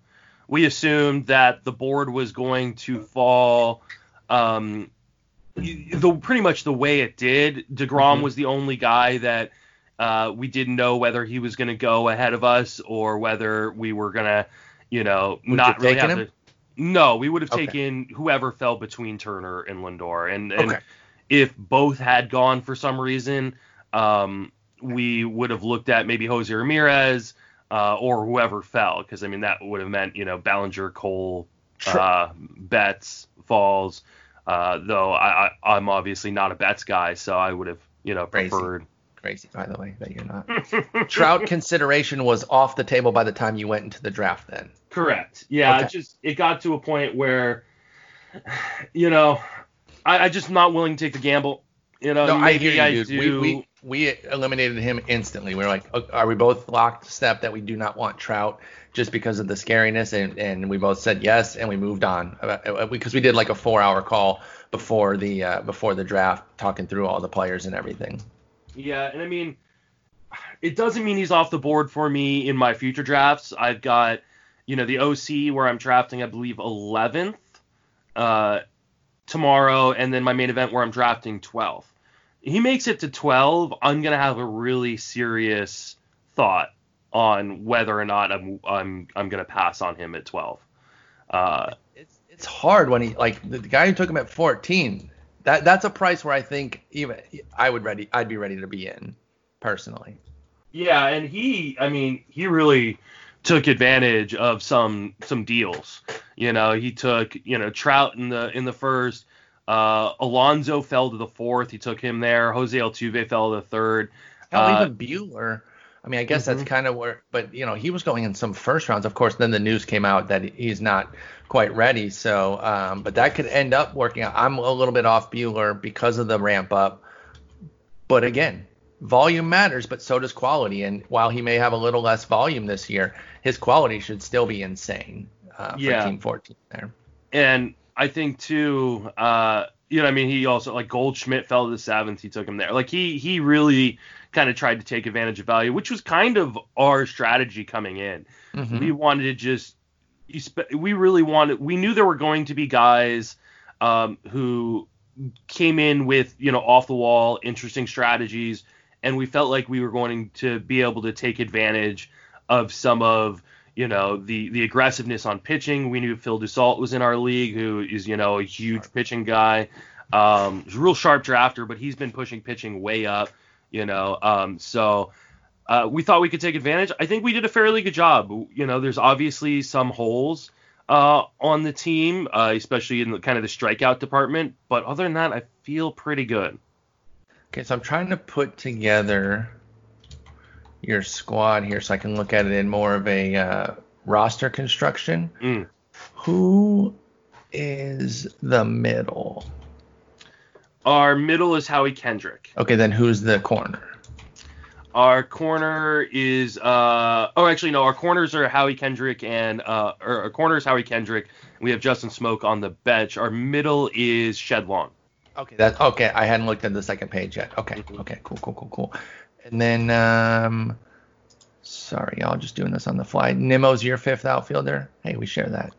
Speaker 2: We assumed that the board was going to fall um, the pretty much the way it did. DeGrom
Speaker 1: Mhm.
Speaker 2: was the only guy that uh, we didn't know whether he was going to go ahead of us or whether we were going to, you know,
Speaker 1: Would
Speaker 2: not really have
Speaker 1: him?
Speaker 2: to. No, we would have
Speaker 1: Okay.
Speaker 2: taken whoever fell between Turner and Lindor. And, and
Speaker 1: Okay.
Speaker 2: if both had gone for some reason, um, we would have looked at maybe Jose Ramirez uh, or whoever fell, because I mean that would have meant you know Bellinger, Cole,
Speaker 1: Sure.
Speaker 2: uh, Betts, Falls. Uh, though I, I, I'm obviously not a Betts guy, so I would have you know preferred
Speaker 1: crazy, by the way, that you're not. Trout consideration was off the table by the time you went into the draft. Then.
Speaker 2: Correct. Yeah.
Speaker 1: Okay.
Speaker 2: It just it got to a point where, you know, I, I just not willing to take the gamble. You know,
Speaker 1: No, I hear you, dude.
Speaker 2: do.
Speaker 1: We, we we eliminated him instantly. We were like, are we both locked step that we do not want Trout just because of the scariness? And and we both said yes, and we moved on Uh, because we did like a four hour call before the uh, before the draft, talking through all the players and everything.
Speaker 2: Yeah, and I mean, it doesn't mean he's off the board for me in my future drafts. I've got, you know, the OC where I'm drafting, I believe, 11th uh, tomorrow, and then my main event where I'm drafting 12th. He makes it to 12, I'm gonna have a really serious thought on whether or not I'm I'm I'm gonna pass on him at 12. Uh,
Speaker 1: It's it's hard when he like the, the guy who took him at 14. That that's a price where I think even I would ready I'd be ready to be in personally.
Speaker 2: Yeah, and he, I mean, he really took advantage of some some deals. You know, he took, you know, Trout in the in the first. Uh, Alonso fell to the fourth. He took him there. Jose Altuve fell to the third.
Speaker 1: Hell,
Speaker 2: Uh,
Speaker 1: even Buehler. I mean, I guess that's
Speaker 2: Mhm.
Speaker 1: kind of where, but you know, he was going in some first rounds. Of course, then the news came out that he's not quite ready. So, um, but that could end up working out. I'm a little bit off Buehler because of the ramp up. But again, volume matters, but so does quality. And while he may have a little less volume this year, his quality should still be insane uh, for
Speaker 2: Yeah.
Speaker 1: Team 14 there.
Speaker 2: And I think too, uh, you know, I mean, he also like Goldschmidt fell to the seventh. He took him there. Like he he really kind of tried to take advantage of value, which was kind of our strategy coming in.
Speaker 1: Mhm.
Speaker 2: we wanted to just we really wanted we knew there were going to be guys um, who came in with you know off the wall interesting strategies and we felt like we were going to be able to take advantage of some of you know the the aggressiveness on pitching we knew Phil Dussault was in our league who is you know a huge pitching guy um he's a real sharp drafter but he's been pushing pitching way up you know um so uh, we thought we could take advantage. I think we did a fairly good job. You know, there's obviously some holes uh, on the team, uh, especially in the kind of the strikeout department. But other than that, I feel pretty good.
Speaker 1: Okay, so I'm trying to put together your squad here so I can look at it in more of a uh, roster construction.
Speaker 2: Mm.
Speaker 1: Who is the middle?
Speaker 2: Our middle is Howie Kendrick.
Speaker 1: Okay, then who's the corner?
Speaker 2: Our corner is uh oh actually no our corners are Howie Kendrick and uh or our corner is Howie Kendrick. We have Justin Smoak on the bench. Our middle is Shed Long.
Speaker 1: Okay, that okay. I hadn't looked at the second page yet. Okay,
Speaker 2: Mhm.
Speaker 1: okay, cool, cool, cool, cool. And then, um, sorry, y'all, just doing this on the fly. Nimmo's your fifth outfielder. Hey, we share that.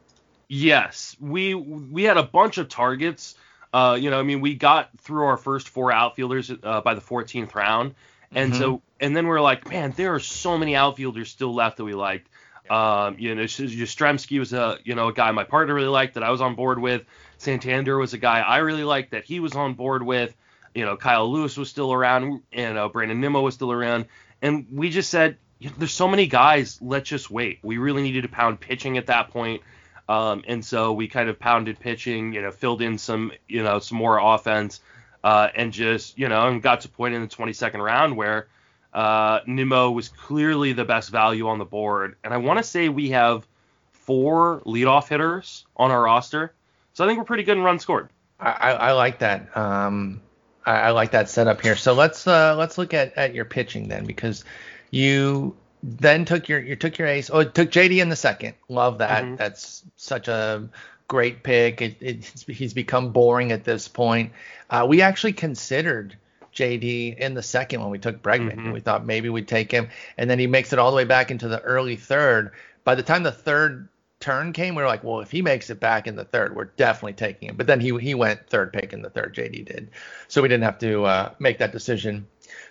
Speaker 2: Yes, we we had a bunch of targets. Uh, you know, I mean, we got through our first four outfielders uh, by the 14th round, and
Speaker 1: Mhm.
Speaker 2: so and then we're like, man, there are so many outfielders still left that we liked. Um, you know, Yastrzemski was a you know a guy my partner really liked that I was on board with. Santander was a guy I really liked that he was on board with. You know, Kyle Lewis was still around, and uh, Brandon Nimmo was still around, and we just said, there's so many guys. Let's just wait. We really needed to pound pitching at that point. Um, and so we kind of pounded pitching, you know, filled in some, you know, some more offense, uh, and just, you know, and got to point in the 22nd round where uh, Nimmo was clearly the best value on the board. And I want to say we have four leadoff hitters on our roster, so I think we're pretty good in run scored.
Speaker 1: I, I, I like that. Um, I, I like that setup here. So let's uh, let's look at, at your pitching then, because you then took your you took your ace. Oh, it took JD in the second. Love that.
Speaker 2: Mhm.
Speaker 1: That's such a great pick. It, it's, he's become boring at this point. Uh, we actually considered JD in the second when we took Bregman.
Speaker 2: Mhm.
Speaker 1: We thought maybe we'd take him, and then he makes it all the way back into the early third. By the time the third turn came, we were like, well, if he makes it back in the third, we're definitely taking him. But then he he went third pick in the third. JD did, so we didn't have to uh, make that decision.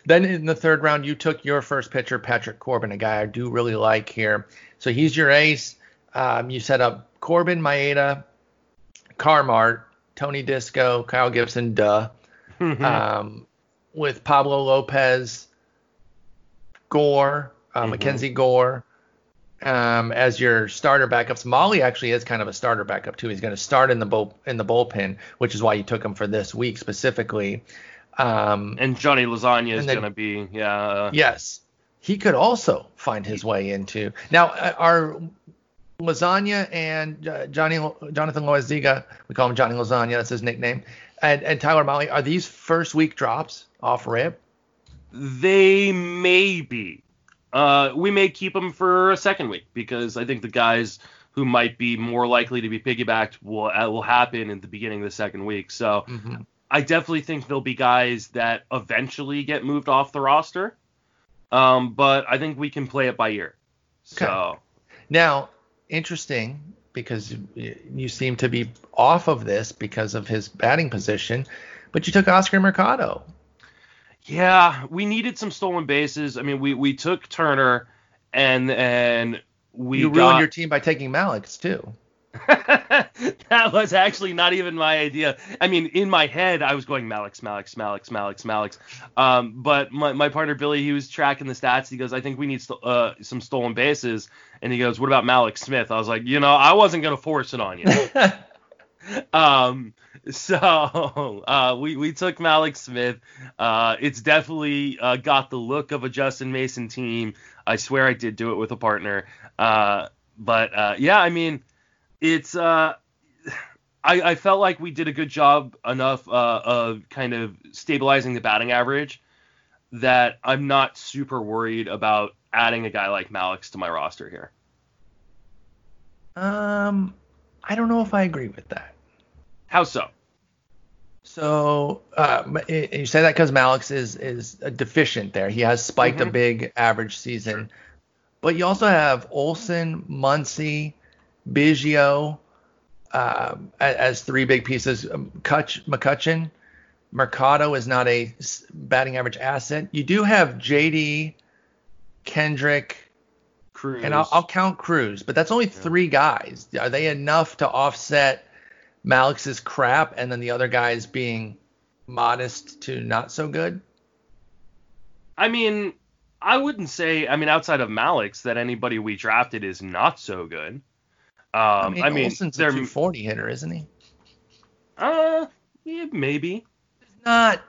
Speaker 1: Then in the third round, you took your first pitcher, Patrick Corbin, a guy I do really like here. So he's your ace. Um, you set up Corbin, Maeda, Carmart, Tony Disco, Kyle Gibson, duh, um, with Pablo Lopez, Gore, uh,
Speaker 2: Mhm.
Speaker 1: Mackenzie Gore um, as your starter backups. Mahle actually is kind of a starter backup too. He's going to start in the bull in the bullpen, which is why you took him for this week specifically. Um,
Speaker 2: and Johnny Lasagna is
Speaker 1: and
Speaker 2: going to be, yeah. uh,
Speaker 1: yes, he could also find his way into. Now, uh, are Lasagna and uh, Johnny Jonathan Loaisiga, we call him Johnny Lasagna, that's his nickname, and, and Tyler Mahle, are these first week drops off rip?
Speaker 2: They may be. Uh, we may keep them for a second week because I think the guys who might be more likely to be piggybacked will uh, will happen in the beginning of the second week. So
Speaker 1: Mhm.
Speaker 2: I definitely think there'll be guys that eventually get moved off the roster. Um, but I think we can play it by ear. So
Speaker 1: Now, interesting because you seem to be off of this because of his batting position, but you took Oscar Mercado.
Speaker 2: yeah, we needed some stolen bases. I mean, we we took Turner and and we
Speaker 1: you ruined
Speaker 2: got,
Speaker 1: your team by taking Mallex too.
Speaker 2: that was actually not even my idea. I mean, in my head, I was going Mallex, Mallex, Mallex, Mallex, Mallex. Um, but my, my partner Billy, he was tracking the stats. He goes, I think we need st- uh, some stolen bases. And he goes, What about Mallex Smith? I was like, You know, I wasn't gonna force it on you. um, so uh, we we took Mallex Smith. Uh, it's definitely uh, got the look of a Justin Mason team. I swear I did do it with a partner. Uh, but uh, yeah, I mean, it's uh, I, I felt like we did a good job enough uh, of kind of stabilizing the batting average that I'm not super worried about adding a guy like Mallex to my roster here.
Speaker 1: um, I don't know if I agree with that.
Speaker 2: How so?
Speaker 1: So uh, you say that because Mallex is is deficient there. He has spiked a
Speaker 2: Mhm.
Speaker 1: big average season, but you also have Olson, Muncy, Biggio um, as three big pieces. Um, Kutch, McCutchen, Mercado is not a batting average asset. You do have JD, Kendrick,
Speaker 2: Cruz.
Speaker 1: and I'll, I'll count Cruz, but that's only three guys. Are they enough to offset Mallex's crap and then the other guys being modest to not so good?
Speaker 2: I mean, I wouldn't say. I mean, outside of Mallex, that anybody we drafted is not so good. Um, I mean,
Speaker 1: Olson's a
Speaker 2: they're
Speaker 1: 240 hitter, isn't he?
Speaker 2: uh, yeah, maybe.
Speaker 1: It's not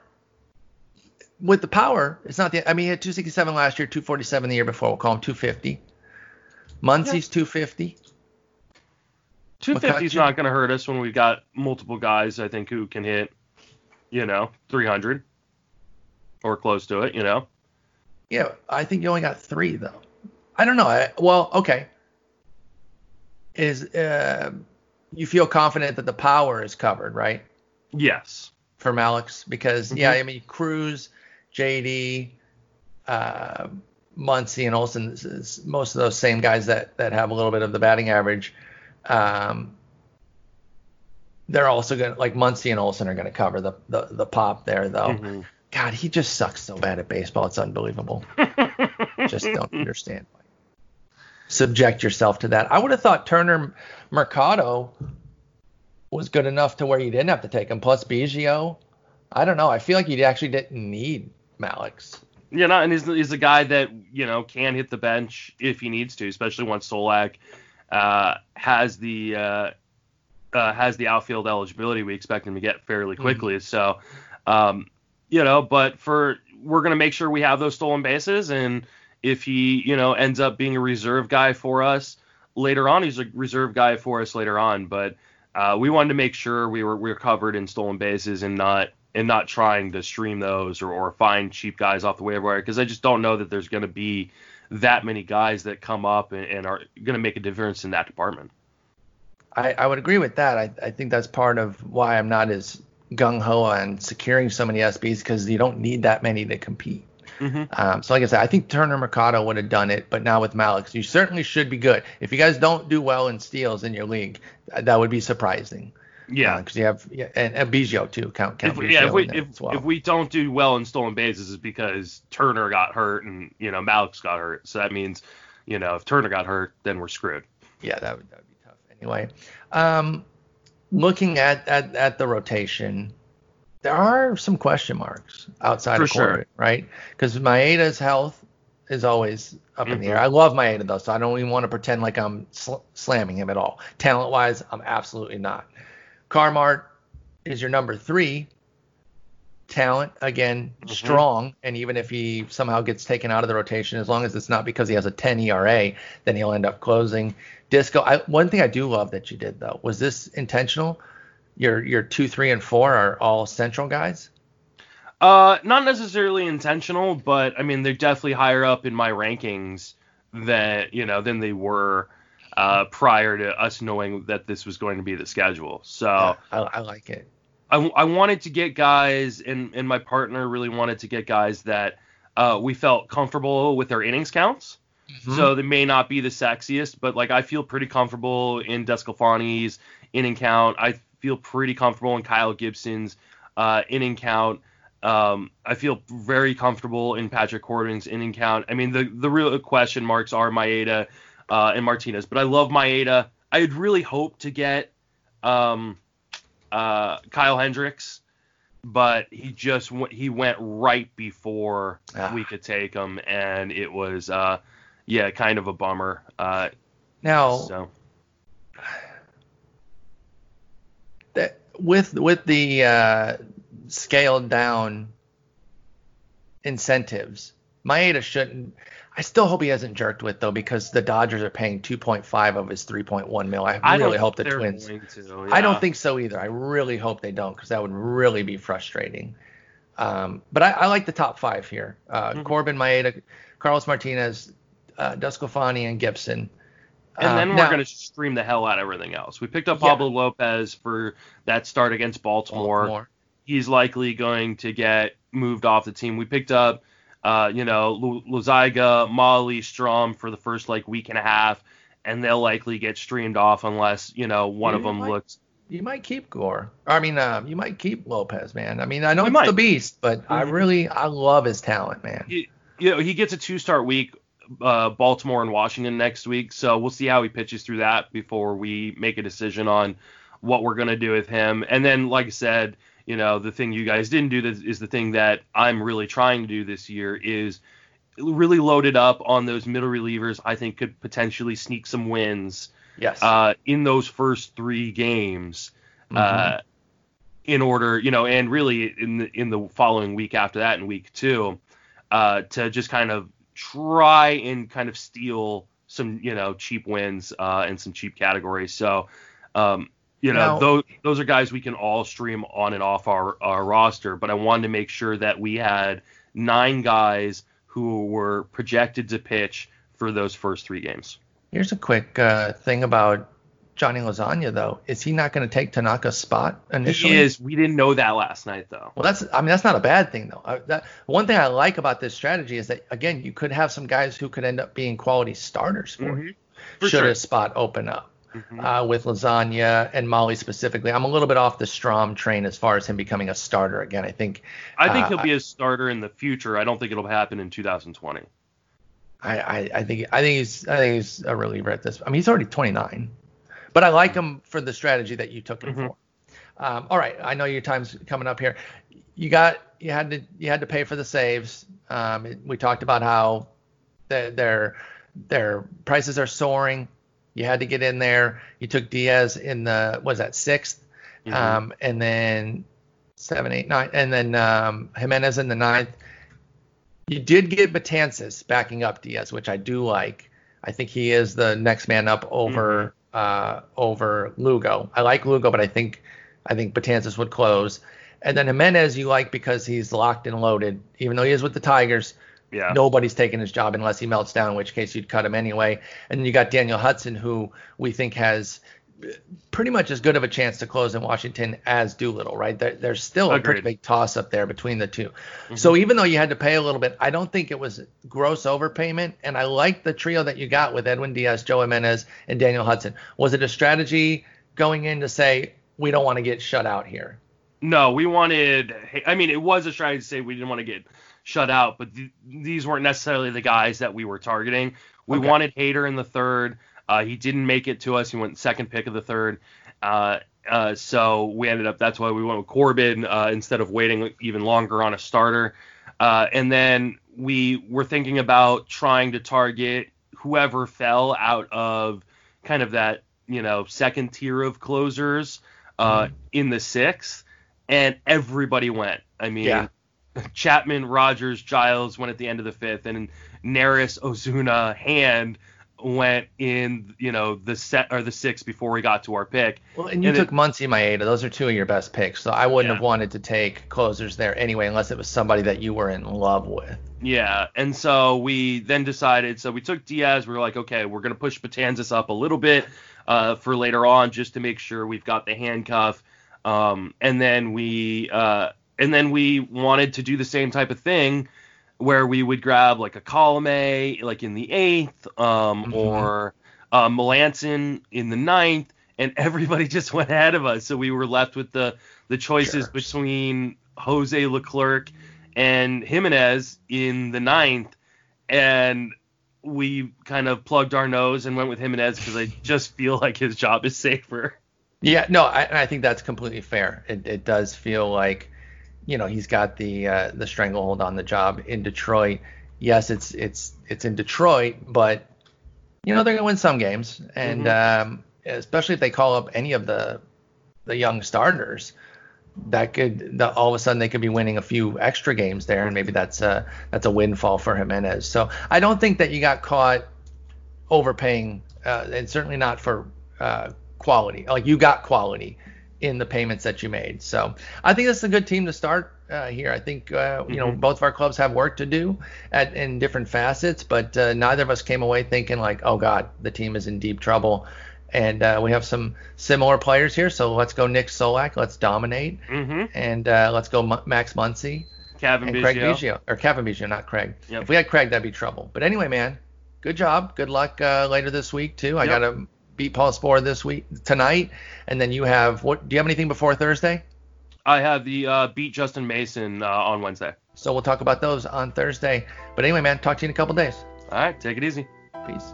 Speaker 1: with the power. It's not the. I mean, he had 267 last year, 247 the year before. We'll call him 250. Muncy's 250.
Speaker 2: 250 is not going to hurt us when we've got multiple guys. I think who can hit, you know, 300 or close to it. You know.
Speaker 1: Yeah, I think you only got three though. I don't know. I, well, okay. Is uh, you feel confident that the power is covered, right,
Speaker 2: Yes.
Speaker 1: for Mallex? Because yeah,
Speaker 2: Mhm.
Speaker 1: I mean Cruz, JD, uh, Muncy, and Olson, is- is most of those same guys that that have a little bit of the batting average. Um, they're also gonna like Muncy and Olson are gonna cover the the, the pop there though.
Speaker 2: Mhm.
Speaker 1: God, he just sucks so bad at baseball. It's unbelievable. just don't understand. Subject yourself to that. I would have thought Turner Mercado was good enough to where you didn't have to take him. Plus Biggio. I don't know. I feel like you actually didn't need Mallex.
Speaker 2: You know, and he's, he's a guy that you know can hit the bench if he needs to, especially once Solak uh, has the uh, uh, has the outfield eligibility we expect him to get fairly quickly. So, um, you know, but for we're gonna make sure we have those stolen bases, and if he you know ends up being a reserve guy for us later on, he's a reserve guy for us later on. But uh, we wanted to make sure we were we were covered in stolen bases and not and not trying to stream those or, or find cheap guys off the waiver wire because I just don't know that there's going to be that many guys that come up and, and are going to make a difference in that department.
Speaker 1: I, I would agree with that. I, I think that's part of why I'm not as gung ho on securing so many SBs because you don't need that many to compete.
Speaker 2: Mm-hmm.
Speaker 1: Um, so like I said, I think Turner Mercado would have done it, but now with Mallex, you certainly should be good. If you guys don't do well in steals in your league, that would be surprising.
Speaker 2: Yeah.
Speaker 1: because you have yeah, and, and Biggio too. Count count
Speaker 2: if, we-
Speaker 1: Biggio
Speaker 2: yeah, if we if,
Speaker 1: well.
Speaker 2: if we don't do well in stolen bases, is because Turner got hurt and you know Mallex got hurt. So that means, you know, if Turner got hurt, then we're screwed.
Speaker 1: yeah, that would that would be tough anyway. Um, looking at, at at the rotation, there are some question marks outside
Speaker 2: For
Speaker 1: of
Speaker 2: sure.
Speaker 1: Right? Because Maeda's health is always up in the air. I love Maeda though, so I don't even want to pretend like I'm sl- slamming him at all. Talent wise, I'm absolutely not. Carmart is your number three. talent again,
Speaker 2: Mhm.
Speaker 1: strong, and even if he somehow gets taken out of the rotation, as long as it's not because he has a 10 ERA, then he'll end up closing. Disco. I, one thing I do love that you did though was this intentional. Your your two, three, and four are all central guys.
Speaker 2: Uh, not necessarily intentional, but I mean they're definitely higher up in my rankings than you know than they were uh, prior to us knowing that this was going to be the schedule. So
Speaker 1: Yeah, I, I like it.
Speaker 2: I, I wanted to get guys, and and my partner really wanted to get guys that uh, we felt comfortable with their innings counts.
Speaker 1: Mm-hmm.
Speaker 2: So they may not be the sexiest, but like I feel pretty comfortable in DeSclafani's inning count. I feel pretty comfortable in Kyle Gibson's uh, inning count. Um, I feel very comfortable in Patrick Corbin's inning count. I mean, the the real question marks are Maeda uh, and Martinez, but I love Maeda. I had really hoped to get um, uh, Kyle Hendricks, but he just went, he went right before
Speaker 1: Ah.
Speaker 2: we could take him, and it was uh, yeah, kind of a bummer. Uh,
Speaker 1: Now,
Speaker 2: so
Speaker 1: with with the uh, scaled down incentives, Maeda shouldn't. I still hope he hasn't jerked with though, because the Dodgers are paying 2.5 of his 3.1 mil. I
Speaker 2: I
Speaker 1: really hope the Twins.
Speaker 2: to,
Speaker 1: I don't think so either. I really hope they don't, because that would really be frustrating. Um, but I, I like the top five here: uh,
Speaker 2: Mhm.
Speaker 1: Corbin, Maeda, Carlos Martinez, uh, DeSclafani, and Gibson.
Speaker 2: And
Speaker 1: Um,
Speaker 2: then we're
Speaker 1: now-
Speaker 2: going to stream the hell out of everything else. We picked up
Speaker 1: Yeah.
Speaker 2: Pablo Lopez for that start against Baltimore.
Speaker 1: Baltimore.
Speaker 2: He's likely going to get moved off the team. We picked up, uh, you know, Loaisiga, Mahle, Strahm for the first like week and a half, and they'll likely get streamed off unless you know one of them
Speaker 1: might-
Speaker 2: looks.
Speaker 1: You might keep Gore. I mean, uh, you might keep Lopez, man. I mean, I know
Speaker 2: might.
Speaker 1: the beast, but I
Speaker 2: Mhm.
Speaker 1: really, I love his talent, man.
Speaker 2: He, you know, he gets a two-start week, uh, Baltimore and Washington next week, so we'll see how he pitches through that before we make a decision on what we're gonna do with him. And then, like I said, you know, the thing you guys didn't do this is the thing that I'm really trying to do this year is really loaded up on those middle relievers. I think could potentially sneak some wins
Speaker 1: Yes.
Speaker 2: uh, in those first three games. Uh, in order, you know, and really in the in the following week after that, in week two, uh, to just kind of try and kind of steal some, you know, cheap wins uh, and some cheap categories. So, um, you know,
Speaker 1: Now-
Speaker 2: those those are guys we can all stream on and off our, our roster. But I wanted to make sure that we had nine guys who were projected to pitch for those first three games.
Speaker 1: Here's a quick uh, thing about Johnny Lasagna, though. Is he not going to take Tanaka's spot initially?
Speaker 2: He is. We didn't know that last night, though.
Speaker 1: Well, that's I mean that's not a bad thing though. Uh, that, one thing I like about this strategy is that again you could have some guys who could end up being quality starters for you
Speaker 2: For
Speaker 1: should
Speaker 2: sure.
Speaker 1: a spot open up.
Speaker 2: Mhm.
Speaker 1: Uh, with Lasagna and Mahle specifically, I'm a little bit off the Strahm train as far as him becoming a starter again. I think
Speaker 2: I think
Speaker 1: Uh,
Speaker 2: he'll be a starter in the future. I don't think it'll happen in 2020.
Speaker 1: I, I, I think I think he's I think he's a reliever at this. I mean he's already 29, but I like him for the strategy that you took him
Speaker 2: Mhm.
Speaker 1: for. Um, all right, I know your time's coming up here. You got you had to you had to pay for the saves. Um, it- we talked about how the, their their prices are soaring. You had to get in there. You took Diaz in the was that 6th
Speaker 2: Mhm.
Speaker 1: um, and then seven, eight, nine, and then um, Jimenez in the ninth. You did get Betances backing up Diaz, which I do like. I think he is the next man up over uh, over Lugo. I like Lugo, but I think I think Betances would close. And then Jimenez you like because he's locked and loaded, even though he is with the Tigers.
Speaker 2: yeah.
Speaker 1: Nobody's taking his job unless he melts down, in which case you'd cut him anyway. And then you got Daniel Hudson, who we think has pretty much as good of a chance to close in Washington as Doolittle, right? There, there's still a pretty big toss up there between the 2
Speaker 2: Mm-hmm.
Speaker 1: So even though you had to pay a little bit, I don't think it was gross overpayment. And I like the trio that you got with Edwin Diaz, Joe Jimenez, and Daniel Hudson. Was it a strategy going in to say we don't want to get shut out here?
Speaker 2: No, we wanted. I mean, it was a strategy to say we didn't want to get shut out, but th- these weren't necessarily the guys that we were targeting. We
Speaker 1: Okay.
Speaker 2: wanted Hader in the third. Uh, he didn't make it to us. He went second pick of the third. Uh, uh, so we ended up. That's why we went with Corbin uh, instead of waiting even longer on a starter. Uh, and then we were thinking about trying to target whoever fell out of kind of that you know second tier of closers uh, in the sixth, and everybody went. I mean,
Speaker 1: Yeah.
Speaker 2: Chapman, Rogers, Giles went at the end of the fifth, and Neris, Osuna, Hand went in, you know, the set or the six before we got to our pick.
Speaker 1: Well, and you
Speaker 2: And
Speaker 1: took
Speaker 2: it-
Speaker 1: Muncy, Maeda. Those are two of your best picks. So I wouldn't
Speaker 2: Yeah.
Speaker 1: have wanted to take closers there anyway, unless it was somebody that you were in love with.
Speaker 2: Yeah, and so we then decided. So we took Diaz. We were like, okay, we're gonna push Betances up a little bit uh, for later on, just to make sure we've got the handcuff. Um, and then we uh, and then we wanted to do the same type of thing, where we would grab like a Colomé, like in the eighth, um,
Speaker 1: Mhm.
Speaker 2: or uh, Melancon in the ninth, and everybody just went ahead of us. So we were left with the the choices
Speaker 1: Sure.
Speaker 2: between Jose Leclerc and Jimenez in the ninth, and we kind of plugged our nose and went with Jimenez because I just feel like his job is safer.
Speaker 1: Yeah, no, I, I think that's completely fair. It, it does feel like, you know, he's got the uh, the stranglehold on the job in Detroit. Yes, it's it's it's in Detroit, but you know they're gonna win some games, and um, especially if they call up any of the the young starters, that could the, all of a sudden they could be winning a few extra games there, and maybe that's a that's a windfall for Jimenez. So I don't think that you got caught overpaying, uh, and certainly not for uh, quality. Like you got quality in the payments that you made. So I think that's a good team to start uh, here. I think uh, you know
Speaker 2: Mhm.
Speaker 1: both of our clubs have work to do at in different facets, but uh, neither of us came away thinking like, oh God, the team is in deep trouble. And uh, we have some similar players here, so let's go Nick Solak, let's dominate,
Speaker 2: Mm-hmm.
Speaker 1: and uh, let's go M- Max Muncy
Speaker 2: Cavan
Speaker 1: and Craig
Speaker 2: Biggio.
Speaker 1: Or Cavan Biggio, not Craig.
Speaker 2: Yep.
Speaker 1: If we had Craig, that'd be trouble. But anyway, man, good job. Good luck uh, later this week too. I
Speaker 2: Yep.
Speaker 1: gotta beat Paul Sporer this week tonight, and then you have what? Do you have anything before Thursday?
Speaker 2: I have the uh, beat Justin Mason uh, on Wednesday.
Speaker 1: So we'll talk about those on Thursday. But anyway, man, talk to you in a couple days.
Speaker 2: All right, take it easy.
Speaker 1: Peace.